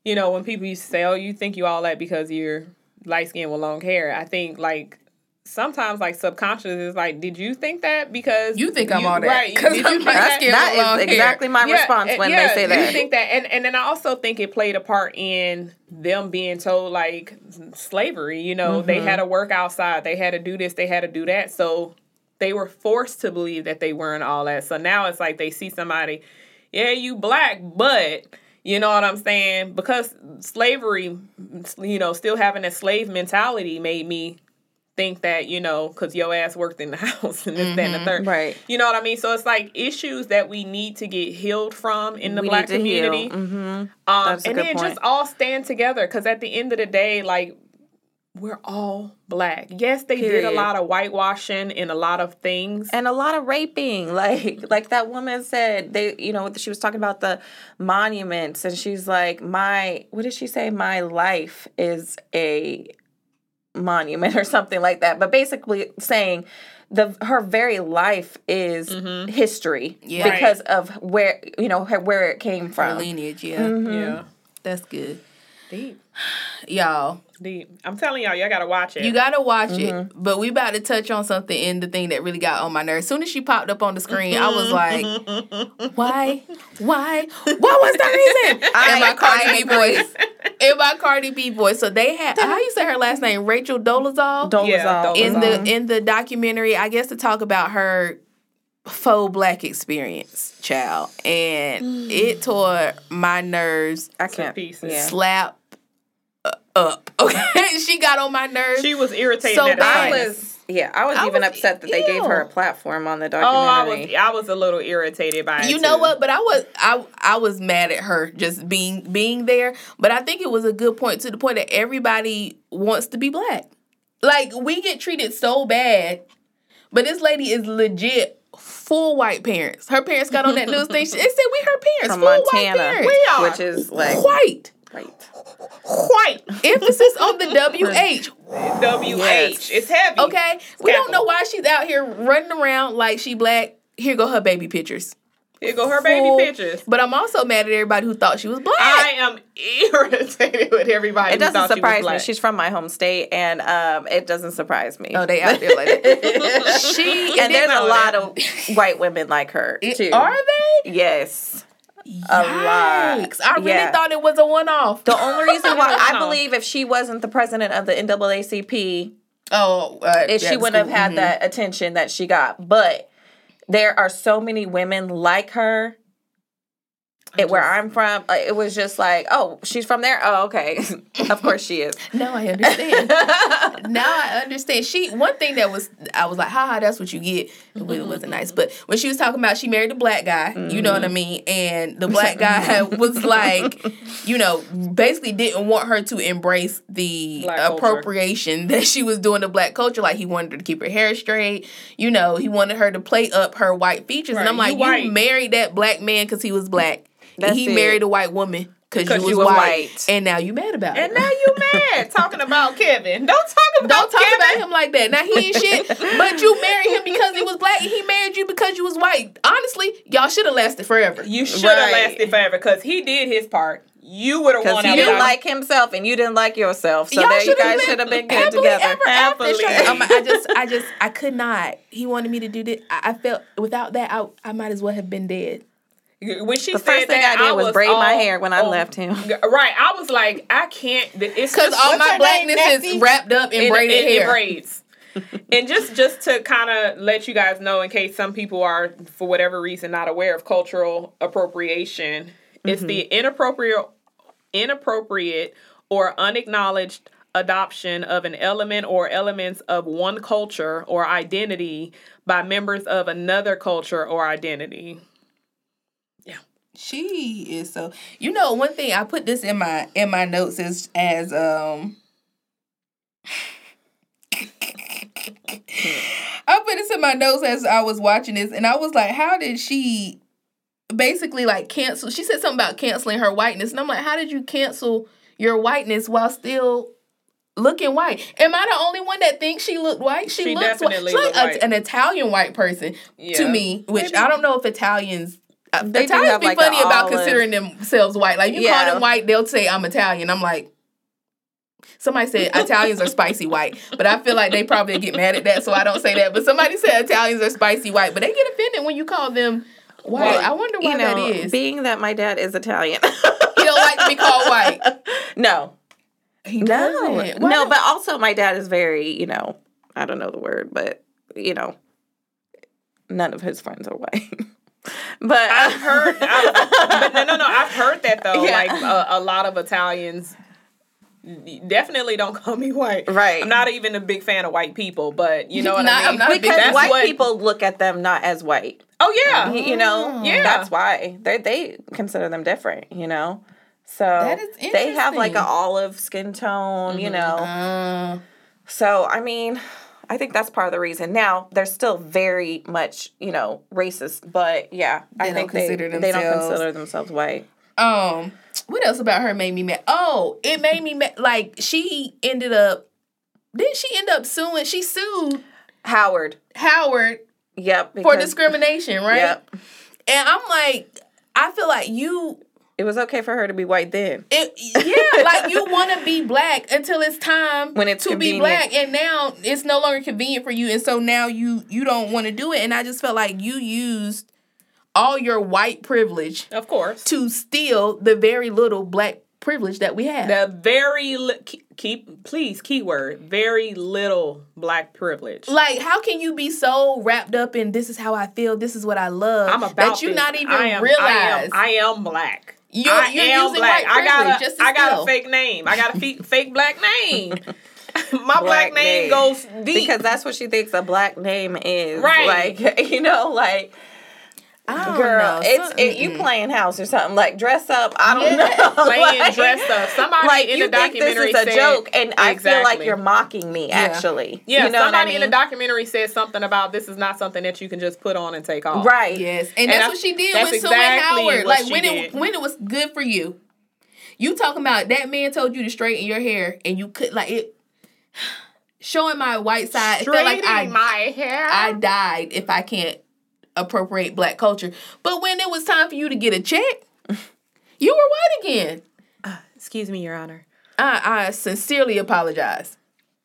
you know, when people used to say, "Oh, you think you all that because you're light skinned with long hair," I think like sometimes like subconscious is like, did you think that because You think I'm you- all that. Right? 'Cause Did you I'm think that? skinned. That long hair. exactly my response uh, when yeah, they say that. You that. think that, and and then I also think it played a part in them being told like slavery. You know, they Mm-hmm. had to work outside, they had to do this, they had to do that. So they were forced to believe that they weren't all that. So now it's like they see somebody, yeah, you black, but you know what I'm saying? Because slavery, you know, still having a slave mentality made me think that you know because your ass worked in the house and this that and the third Right. you know what i mean so it's like issues that we need to get healed from in the We black need to heal. community Mm-hmm. um and then point. just all stand together because at the end of the day like we're all black. Yes they did a lot of whitewashing and a lot of things. And a lot of raping. Like like that woman said they you know she was talking about the monuments and she's like my what did she say? My life is a monument or something like that. But basically saying the her very life is history Yeah. because of where you know her, where it came Her from. lineage, yeah. Mm-hmm. yeah. That's good. deep Y'all, deep i'm telling y'all y'all gotta watch it you gotta watch Mm-hmm. it. But we about to touch on something in the thing that really got on my nerves. As soon as she popped up on the screen, I was like, why? Why? What was the reason? in my Cardi I B agree. voice. In my Cardi B voice. So they had how you say her last name? Rachel Dolezal? Dolezal. Yeah, in the in the documentary, I guess to talk about her faux black experience, child. And it tore my nerves I can't pieces. yeah. slap up. Okay, she got on my nerves. she was irritated So at the I was yeah I was I even was- upset that they gave her a platform on the Oh, I documentary was I was a little irritated by it. you know too. what? But I was I I was mad at her just being being there. But I think it was a good point to the point that everybody wants to be black. Like we get treated so bad, but this lady is legit full white parents. Her parents got on that news station. It said we her parents from full white parents. We are. which is like white. Right. White Emphasis on the WH. WH. Yes. It's heavy. Okay, we don't know why she's out here running around like she black. Here go her baby pictures. Here go her baby Full- pictures. But I'm also mad at everybody who thought she was black. I am irritated with everybody. It doesn't thought she was surprise me. She's from my home state, and um, it doesn't surprise me. oh, they out there like that. she and there's a lot that. of white women like her too. Are they? Yes, a lot. Yikes. I really Yeah. thought it was a one off. The only reason why I believe if she wasn't the president of the NAACP, Oh, uh, if she wouldn't have had Mhm. that attention that she got. But there are so many women like her. It, where I'm from, uh, it was just like, oh, she's from there. Oh, okay. of course she is. Now I understand. now I understand. She one thing that was I was like, haha, that's what you get. It wa- wasn't nice. But when she was talking about she married a black guy, you know what I mean? And the black guy was like, you know, basically didn't want her to embrace the Black culture. appropriation that she was doing to black culture. Like he wanted her to keep her hair straight. You know, he wanted her to play up her white features. And I'm like, you you, married that black man because he was black. And That's he it. married a white woman because you was, you was white, white. and now you mad about And it. And now you mad talking about Kevin. Don't talk about Don't talk Kevin. about him like that. Now he ain't shit, but you married him because he was black, and he married you because you was white. Honestly, y'all should have lasted forever. You should have Right. lasted forever because he did his part. You would have Because won he out. didn't like himself and you didn't like yourself. So Y'all there you guys should have been good together. ever. Happily. Um, I just, I just, I could not. He wanted me to do this. I, I felt without that, I, I might as well have been dead. When she The said first thing that, I did was braid my hair when I left him. Right, I was like, I can't. It's Because all my blackness name, is wrapped up in, in, braided in- in hair. braids. and just just to kind of let you guys know, in case some people are for whatever reason not aware of cultural appropriation, it's mm-hmm. the inappropriate, inappropriate or unacknowledged adoption of an element or elements of one culture or identity by members of another culture or identity. She is so. You know, one thing I put this in my in my notes as as um. I put this in my notes as I was watching this, and I was like, "How did she basically like cancel?" She said something about canceling her whiteness, and I'm like, "How did you cancel your whiteness while still looking white? Am I the only one that thinks she looked white? She, She looks definitely white. She's like a- white. an Italian white person Yeah. to me, which Maybe. I don't know if Italians. Uh, They Italians be like, funny about considering themselves white. Like you call them white, they'll say I'm Italian. I'm like, somebody said Italians are spicy white, but I feel like they probably get mad at that, so I don't say that. But somebody said Italians are spicy white, but they get offended when you call them white. Well, I wonder why you know, that is. being that my dad is Italian. he don't like to be called white. no. He No. No, but also my dad is very, you know, I don't know the word, but you know, none of his friends are white. but I've uh, heard, I've, but no, no, no. I've heard that though. Yeah. Like a, a lot of Italians definitely don't call me white. Right. I'm not even a big fan of white people, but you know what Not- I mean. I'm not a big because That's white what- people look at them not as white. oh yeah. Y- you know, mm. Yeah. that's why they they consider them different. You know, so That is they have like an olive skin tone. You mm-hmm. know, Uh, So, I mean, I think that's part of the reason. Now, they're still very much, you know, racist, but yeah, I They don't think they, they don't consider themselves white. Um, what else about her made me mad? Oh, it made me mad. Like she ended up. Didn't she end up suing? She sued Howard. Howard Yep. for discrimination, right? Yep. And I'm like, I feel like you. It was okay for her to be white then. It, yeah, like you want to be black until it's time When it's to convenient. be black, and now it's no longer convenient for you, and so now you you don't want to do it. And I just felt like you used all your white privilege Of course. to steal the very little black privilege that we have. The very li- keep, please keyword very little black privilege. like, how can you be so wrapped up in this is how I feel, this is what I love, I'm about that you this. not even I am, realize I am, I am black. You're- I you're am using black. white I got privilege a, just I got steal. a fake name. I got a fake, fake black name. My black, name, goes deep. Because that's what she thinks a black name is. Right. Like, you know, like, I don't girl, know. it's So- it, you playing house or something. Like, dress up. I don't Yeah. know. playing Like- dressed up. Somebody like in you the think this documentary is a said, joke, and I feel like you're mocking me. Actually, Yeah, you know somebody what I mean? in the documentary said something about this is not something that you can just put on and take off. right? Yes, and, And that's I- what she did that's with suing exactly Howard. Like she when it when it was good for you. You talking about that man told you to straighten your hair, and you could like it. Showing my white side, it felt like I Straightening my hair. I died if I can't appropriate black culture. But when it was time for you to get a check, you were white again. Ah, excuse me, Your Honor. I, I sincerely apologize.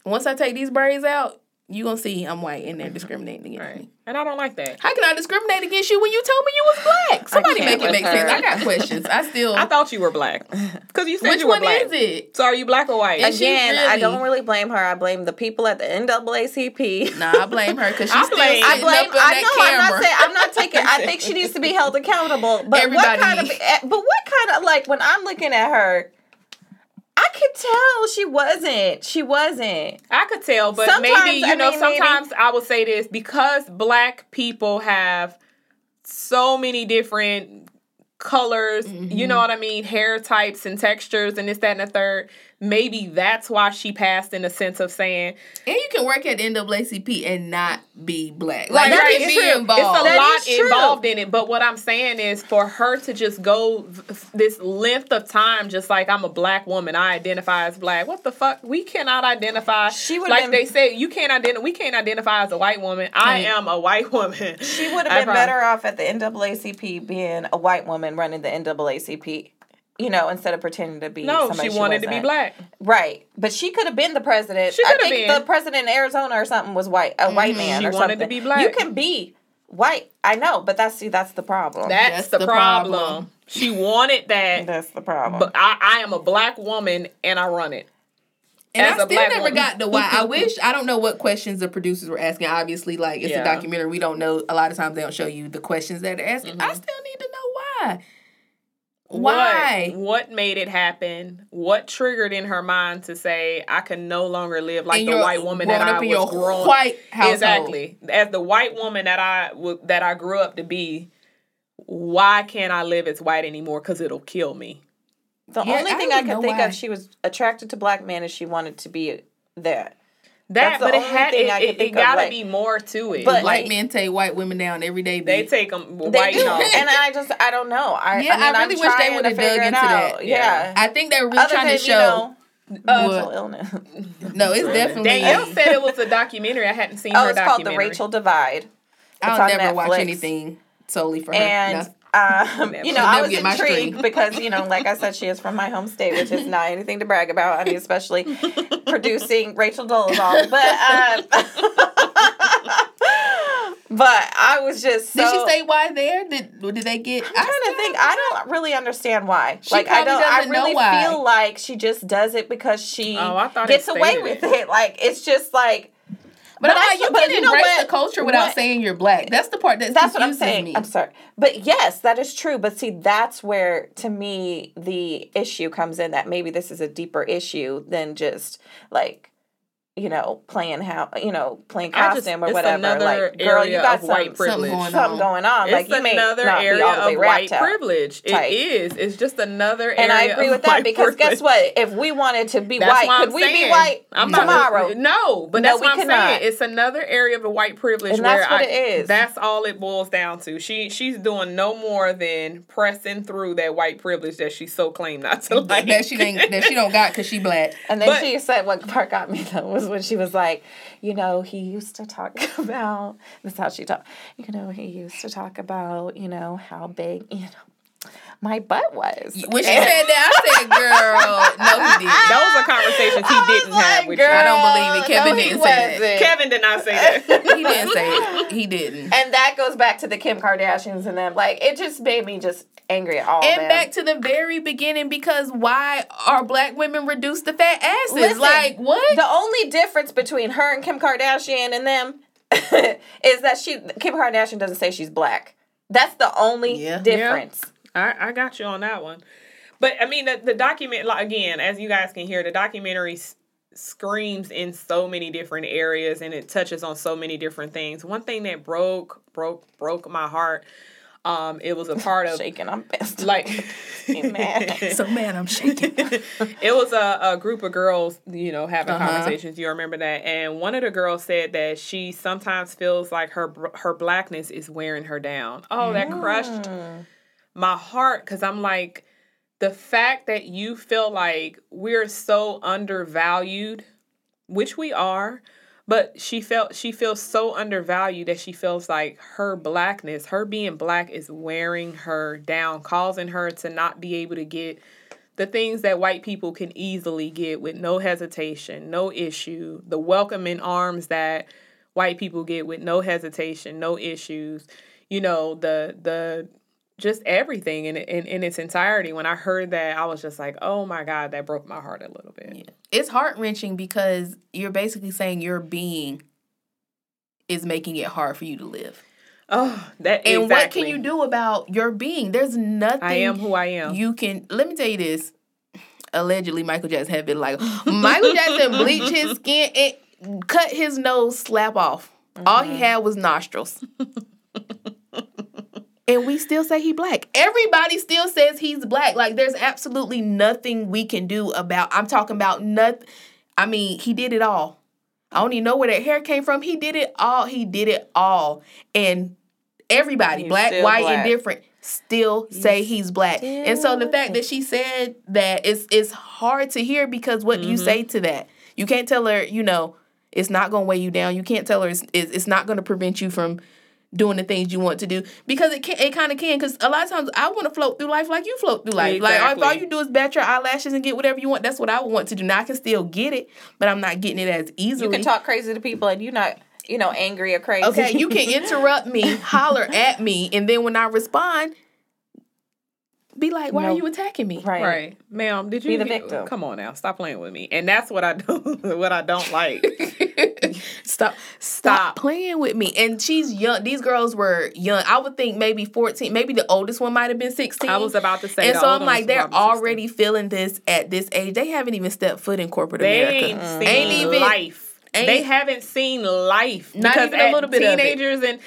Once I take these braids out, you gonna see I'm white and they're discriminating against me. And I don't like that. How can I discriminate against you when you told me you was black? Somebody make it with make sense. I got questions. I still. I thought you were black. Because you said which you were black. Which one is it? So are you black or white? Is she Again, I don't really blame her. I blame the people at the NAACP. Nah, I blame her because she's I still blame- sitting I blame. up on I that know. I'm camera. not saying. I'm not taking. I think she needs to be held accountable. But Everybody what kind needs- of? eh, But what kind of like when I'm looking at her, I could tell she wasn't. She wasn't. I could tell, but Sometimes, maybe you I know. mean, maybe- sometimes I would say this because black people have so many different colors. You Mm-hmm. know what I mean? Hair types and textures and this, that, and the third. maybe that's why she passed in the sense of saying And you can work at the NAACP and not be black. Like, Like, you that can is be true. involved. It's a That lot involved in it. But what I'm saying is for her to just go this length of time, just like I'm a black woman, I identify as black. What the fuck? We cannot identify. She would've like been- they say, you can't identify. We can't identify as a white woman. I am a white woman. She would have been prob- better off at the NAACP being a white woman running the NAACP. You know, instead of pretending to be No, somebody she wanted to be wasn't. black. Right, but she could have been the president. She I coulda think been. the president in Arizona or something was white, a white man She or wanted to be black. You can be white. I know, but that's see, that's the problem. That's, That's the, the problem. problem. She wanted that, that's the problem. but I, I am a black woman and I run it. And as I a still black never woman. got the why. I wish I don't know what questions the producers were asking. Obviously, like it's Yeah. a documentary, we don't know. A lot of times they don't show you the questions that they're asking. Mm-hmm. I still need to know why. Why? What, what made it happen? What triggered in her mind to say I can no longer live like And the white woman that growing I was your grown white household. Exactly. As the white woman that I w- that I grew up to be, why can't I live as white anymore? Because it'll kill me. the Yeah, only thing don't I can think why. of, she was attracted to black men, and she wanted to be that. That, That's the but it only had thing it, I it, it gotta like- be more to it. But, White like- men take white women down every day. they take them They white do, no. and I just I don't know. I Yeah, I, mean, I really I'm wish they would've dug into that. Yeah, I think they're really other trying than to you show. know mental illness. no, it's definitely. Danielle said it was a documentary. I hadn't seen Oh, her it's called the Rachel Divide. I'll It's on never watch Netflix. anything solely for her. and No. Um, you know, I'll I never was intrigued because you know, like I said, she is from my home state, which is not anything to brag about. I mean, especially producing Rachel Dolezal, but um, but I was just so. Did she say why there? Did did they get? I'm trying to think. I don't really understand why. She like I don't. I really feel like she just does it because she Oh, I gets away stated with it. it. Like it's just like. But, But I'm like, you but can you know embrace what? the culture without What- saying you're black. That's the part that That's what I'm saying. me. I'm sorry. But yes, that is true. But see, that's where to me the issue comes in that maybe this is a deeper issue than just like you know, playing how you know, playing I just- costume or whatever. another Like, girl, you got of some, white something privilege. going something going on. It's like you may another not area be all the way of white privilege. It type. is. It's just another area. And I agree of with that white because guess what? If we wanted to be That's white, could I'm we saying, be white I'm not- tomorrow? no, but No, that's we what I'm cannot. saying. It's another area of the white privilege And where that's what I, it is. That's all it boils down to. She she's doing no more than pressing through that white privilege that she so claimed not to like. that she ain't that she don't got because she black. And then But- she said what part got me though was when she was like, you know, he used to talk about this is how she talked. You know, he used to talk about, you know, how big, you know, my butt was. When she said that, I said, "Girl, no, he didn't." Those are conversations he didn't have with girl, you. I don't believe it. Kevin no, didn't say that. wasn't. Kevin did not say that. He didn't say it. He didn't. And that goes back to the Kim Kardashians and them. Like it just made me just angry at all. And them. back to the very beginning, because why are black women reduced to fat asses? Listen, like what? The only difference between her and Kim Kardashian and them is that she Kim Kardashian doesn't say she's black. That's the only Yeah. difference. I, I got you on that one. But I mean, the, the document, like, again, as you guys can hear, the documentary s- screams in so many different areas and it touches on so many different things. One thing that broke, broke, broke my heart. Um, it was a part of Shaking, I'm pissed. like mad. so mad. I'm shaking. it was a, a group of girls, you know, having Uh-huh. conversations. You remember that? And one of the girls said that she sometimes feels like her her blackness is wearing her down. Oh, that crushed my heart because I'm like, the fact that you feel like we're so undervalued, which we are, but she felt she feels so undervalued that she feels like her blackness, her being black is wearing her down, causing her to not be able to get the things that white people can easily get with no hesitation, no issue, the welcoming arms that white people get with no hesitation, no issues, you know, the the just everything in, in in its entirety. When I heard that, I was just like, "Oh my god, that broke my heart a little bit." Yeah. it's heart wrenching because you're basically saying your being is making it hard for you to live. Oh, that And what can you do about your being? There's nothing I am who I am. you can let me tell you this. Allegedly, Michael Jackson had been like Michael Jackson bleached his skin and cut his nose slap off. All Mm-hmm. he had was nostrils. and we still say he black. Everybody still says he's black. Like there's absolutely nothing we can do about. I'm talking about nothing. I mean, he did it all. I don't even know where that hair came from. He did it all. He did it all, and everybody, He's black, white, black. different, still say he's black. And so the fact that she said that it's it's hard to hear because what do you mm-hmm. say to that? You can't tell her, you know, it's not going to weigh you down. You can't tell her it's, it's it's not going to prevent you from doing the things you want to do because it can it kind of can because a lot of times I want to float through life like you float through life like if all you do is bat your eyelashes and get whatever you want that's what I would want to do now I can still get it but I'm not getting it as easily You can talk crazy to people and you're not, you know, angry or crazy. Okay, you can interrupt me, holler at me, and then when I respond, be like, "Why No. are you attacking me?" right. Right, ma'am. Did you Be the victim. Come on now, stop playing with me. And that's what I do. what I don't like. Stop, stop playing with me. And she's young. These girls were young. I would think maybe fourteen. Maybe the oldest one might have been sixteen. I was about to say. And so I'm like, they're 16. already feeling this at this age. They haven't even stepped foot in corporate They America. ain't mm. seen Ain't even- life. ain't- they haven't seen life. Not because even a little bit teenagers and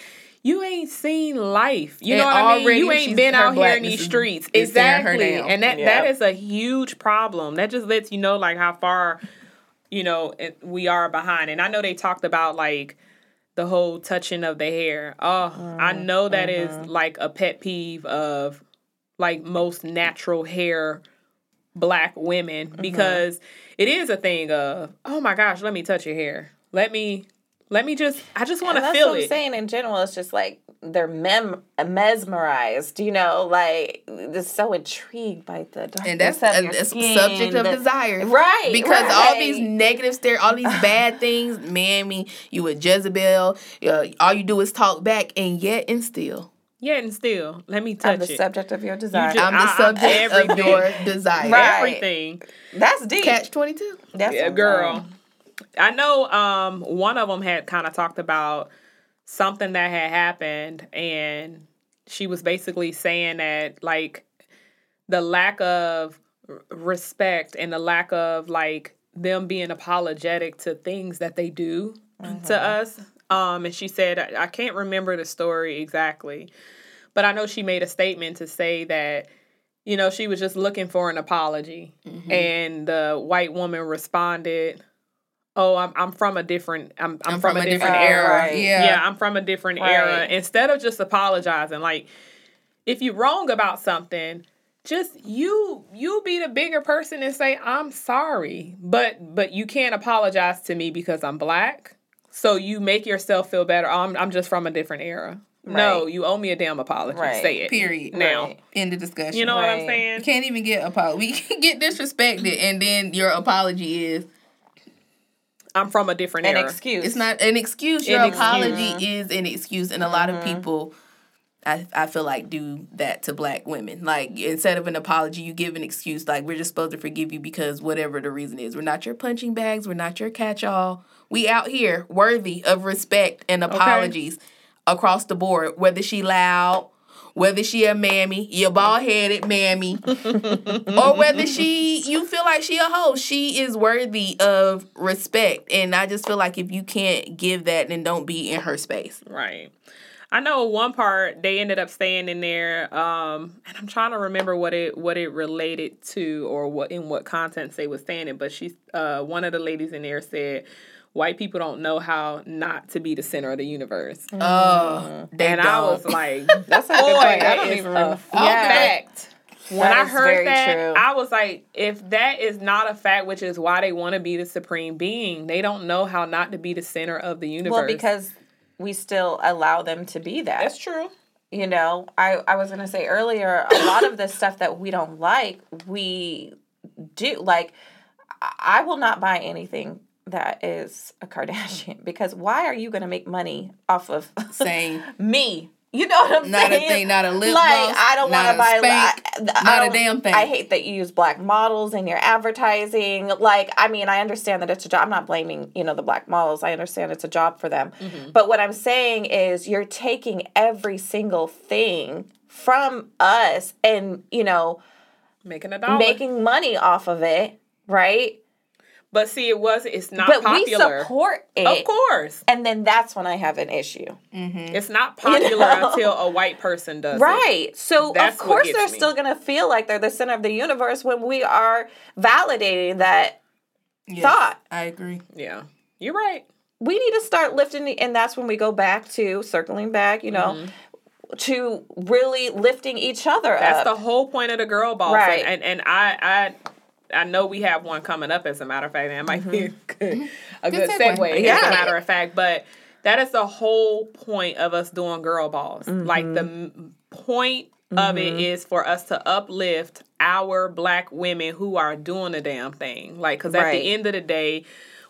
you ain't seen life. You And know what I mean? You ain't been out here in these streets. is her exactly. And that Yeah. that is a huge problem. That just lets you know like how far you know it, we are behind. And I know they talked about like the whole touching of the hair. Oh, I Mm, know that is mm-hmm. like a pet peeve of like most natural hair black women Mm-hmm. because it is a thing of oh my gosh let me touch your hair let me let me just i just want to that's feel what I'm it saying in general. It's just like they're mem- mesmerized, you know, like they're so intrigued by the darkness and that's of a, a skin, subject of the- desire, Right, Because all these negative stare, all these bad things, mammy, you a Jezebel. Uh, all you do is talk back, and yet and still, yeah and still let me touch I'm the it subject of your desire. just- I'm the I- I- subject of your desire. Right. everything that's deep. Catch twenty two. That's yeah, girl saying. i know um one of them had kind of talked about something that had happened and she was basically saying that like the lack of respect and the lack of like them being apologetic to things that they do to us. Um and she said I, I can't remember the story exactly but i know she made a statement to say that you know she was just looking for an apology. And the white woman responded oh i'm, I'm from a different i'm, I'm, from, a different, era right. Yeah. yeah, I'm from a different era. Instead of just apologizing, like if you're wrong about something, just you you be the bigger person and say I'm sorry. But but you can't apologize to me because I'm black. So you make yourself feel better. Oh, I'm I'm just from a different era. No, you owe me a damn apology. Right. Say it. Period. Now. Right. End of discussion. You know what I'm saying? You can't even get apology. We can get disrespected, and then your apology is I'm from a different An era. excuse. it's not an excuse. Your An excuse. apology is an excuse, and a lot of mm-hmm. people. I, I feel like do that to black women. Like instead of an apology, you give an excuse. Like we're just supposed to forgive you because whatever the reason is. We're not your punching bags. We're not your catch all. We out here worthy of respect and apologies across the board. Whether she loud, whether she a mammy, your bald headed mammy, or whether she you feel like she a hoe, she is worthy of respect. And I just feel like if you can't give that, then don't be in her space. Right. I know one part they ended up staying in there, um, and I'm trying to remember what it what it related to or what in what contents they was saying it. But she, uh, one of the ladies in there said, "White people don't know how not to be the center of the universe," mm. Oh, they and I don't. was like, That's a good "Boy, point. I don't even a remember. fact." When That I heard that, true. I was like, if that is not a fact, which is why they want to be the supreme being, they don't know how not to be the center of the universe. Well, because we still allow them to be that. that's true. you know i i was going to say earlier a lot of the stuff that we don't like we do like I- i will not buy anything that is a kardashian because why are you going to make money off of Same. me you know what i'm saying? Not a thing, not a lip like gloss, i don't want to buy spank, I- I not a damn thing. i hate that you use black models in your advertising like i mean i understand that it's a job i'm not blaming you know the black models i understand it's a job for them Mm-hmm. but what i'm saying is you're taking every single thing from us and you know Making a dollar. making money off of it right But see, it was. It's not but popular. we support it. Of course, And then that's when I have an issue. it's not popular know? until a white person does it. Right. So That's of course they're me. still gonna feel like they're the center of the universe when we are validating that Yes, thought. I agree. Yeah, you're right. we need to start lifting the, and that's when we go back to circling back, you know, Mm-hmm. to really lifting each other That's up. the whole point of the girl boss. Right. And, and and I I I know we have one coming up as a matter of fact. and That might be a good, a good, segue. segue, as Mm-hmm. A matter of fact. But that is the whole point of us doing girl boss. Like the Mm-hmm. point of it is for us to uplift our black women who are doing the damn thing. Like, because at Right. the end of the day,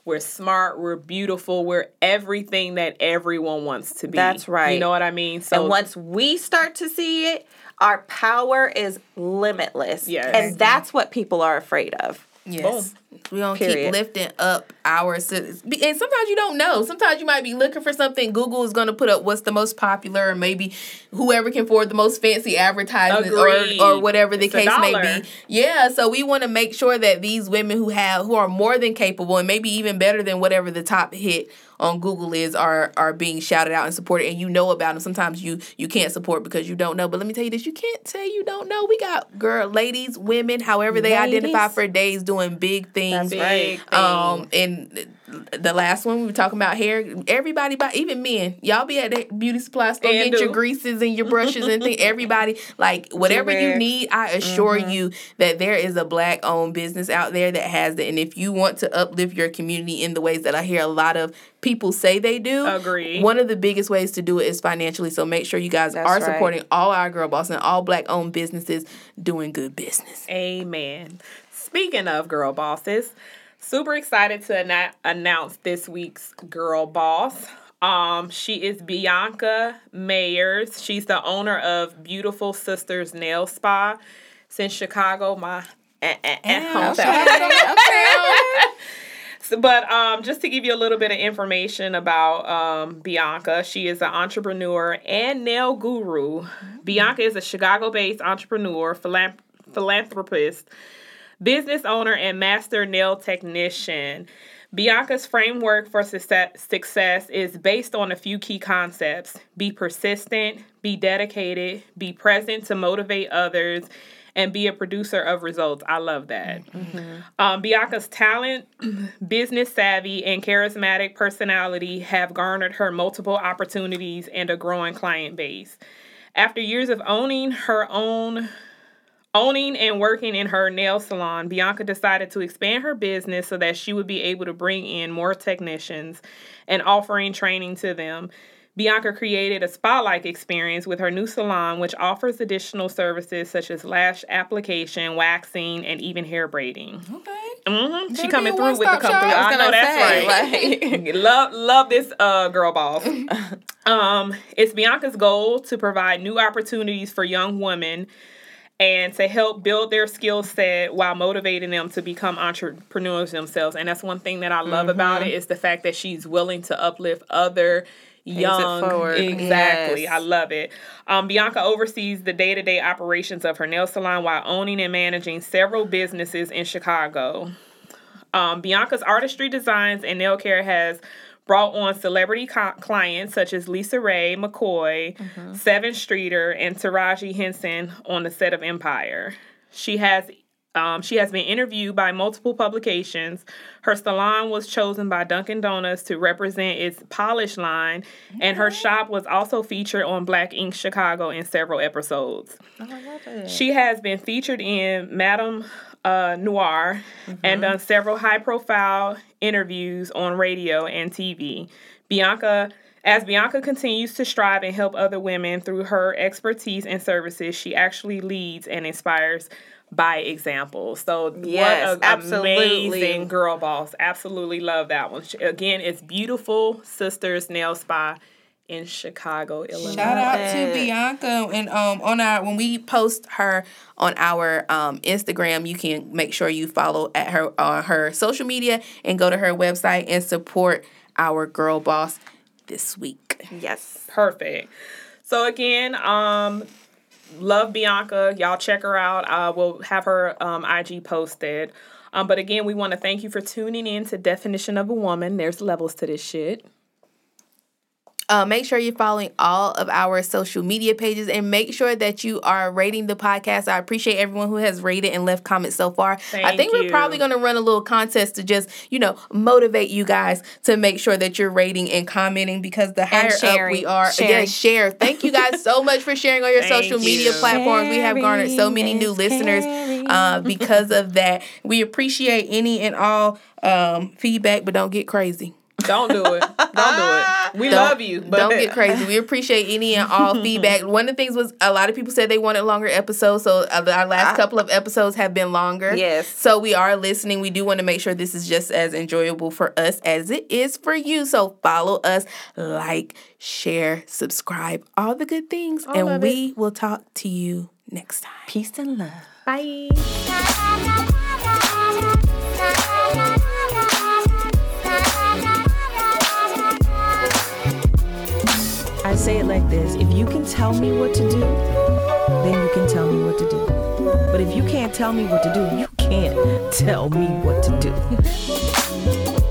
we're smart, we're beautiful, we're everything that everyone wants to be. That's right. You know what I mean? So and once we start to see it, our power is limitless. Yes. And that's what people are afraid of. Yes. We don't Period. keep lifting up our sis- and sometimes you don't know. Sometimes you might be looking for something. Google is going to put up what's the most popular, or maybe whoever can afford the most fancy advertisement, or or whatever the It's case may be. Yeah, so we want to make sure that these women who have who are more than capable and maybe even better than whatever the top hit on Google is are are being shouted out and supported, and you know about them. Sometimes you you can't support because you don't know. But let me tell you this: you can't say you don't know. We got girl, ladies, women, however they identify for days, doing big things. That's right. Um, and the last one we were talking about hair. Everybody, buy even men, y'all be at the beauty supply store, And get your greases and your brushes and things. Everybody, like whatever you need, I assure Mm-hmm. you that there is a black owned business out there that has it. And if you want to uplift your community in the ways that I hear a lot of people say they do, agree. One of the biggest ways to do it is financially. So make sure you guys That's are right. supporting all our girl boss and all black owned businesses doing good business. Amen. Speaking of girl bosses, super excited to anna- announce this week's girl boss. Um, she is Bianca Mayers. She's the owner of Beautiful Sisters Nail Spa. Since Chicago, my eh, eh, eh, hometown. So, but um, just to give you a little bit of information about um, Bianca, she is an entrepreneur and nail guru. Bianca is a Chicago based entrepreneur, philan- philanthropist, business owner, and master nail technician. Bianca's framework for success, is based on a few key concepts be persistent, be dedicated, be present to motivate others, and be a producer of results. I love that. Um, Bianca's talent, business savvy, and charismatic personality have garnered her multiple opportunities and a growing client base. After years of owning her own Owning and working in her nail salon, Bianca decided to expand her business so that she would be able to bring in more technicians and offering training to them. Bianca created a spa like experience with her new salon, which offers additional services such as lash application, waxing, and even hair braiding. Okay. hmm She coming through with the one-stop come through. I I know that's say, right. love love this uh girl boss. um, it's Bianca's goal to provide new opportunities for young women and to help build their skill set while motivating them to become entrepreneurs themselves. And that's one thing that I love about it is the fact that she's willing to uplift other young forward. exactly Yes. i love it um, bianca oversees the day-to-day operations of her nail salon while owning and managing several businesses in chicago um, Bianca's artistry designs and nail care has brought on celebrity co- clients such as LisaRaye McCoy, Sevyn Streeter, and Taraji Henson on the set of Empire. She has um, she has been interviewed by multiple publications. Her salon was chosen by Dunkin' Donuts to represent its polish line, and her shop was also featured on Black Ink Chicago in several episodes. I love that She has been featured in Madame uh, Noir and done several high profile interviews on radio and TV. Bianca, as Bianca continues to strive and help other women through her expertise and services, she actually leads and inspires by example. So Yes, what an absolutely. amazing girl boss. Absolutely love that one. She- Again, it's beautiful sisters nail spa in Chicago, Illinois. Shout out to. Bianca and um on our when we post her on our um Instagram, you can make sure you follow at her on her social media and go to her website and support our girl boss this week. Yes. Perfect. So again, um, love Bianca. Y'all check her out. Uh, we'll have her um, IG posted. Um, but again, we want to thank you for tuning in to Definition of a Woman. There's levels to this shit. Uh, make sure you're following all of our social media pages and make sure that you are rating the podcast. I appreciate everyone who has rated and left comments so far. Thank I think we're probably going to run a little contest to just, you know, motivate you guys to make sure that you're rating and commenting because the higher up we are, again, share. Thank you guys so much for sharing on your Thank social media you. platforms. We have garnered so many new listeners uh, because of that. We appreciate any and all um, feedback, but don't get crazy. Don't do it. Don't do it. We Don't- love you. But don't get crazy. We appreciate any and all feedback. One of the things was a lot of people said they wanted longer episodes, so uh, our last couple of episodes have been longer. Yes. So we are listening. We do want to make sure this is just as enjoyable for us as it is for you. So follow us, like, share, subscribe, all the good things, and of we will talk to you next time. Peace and love. Bye. Say it like this if you can tell me what to do, then you can tell me what to do. But if you can't tell me what to do, you can't tell me what to do.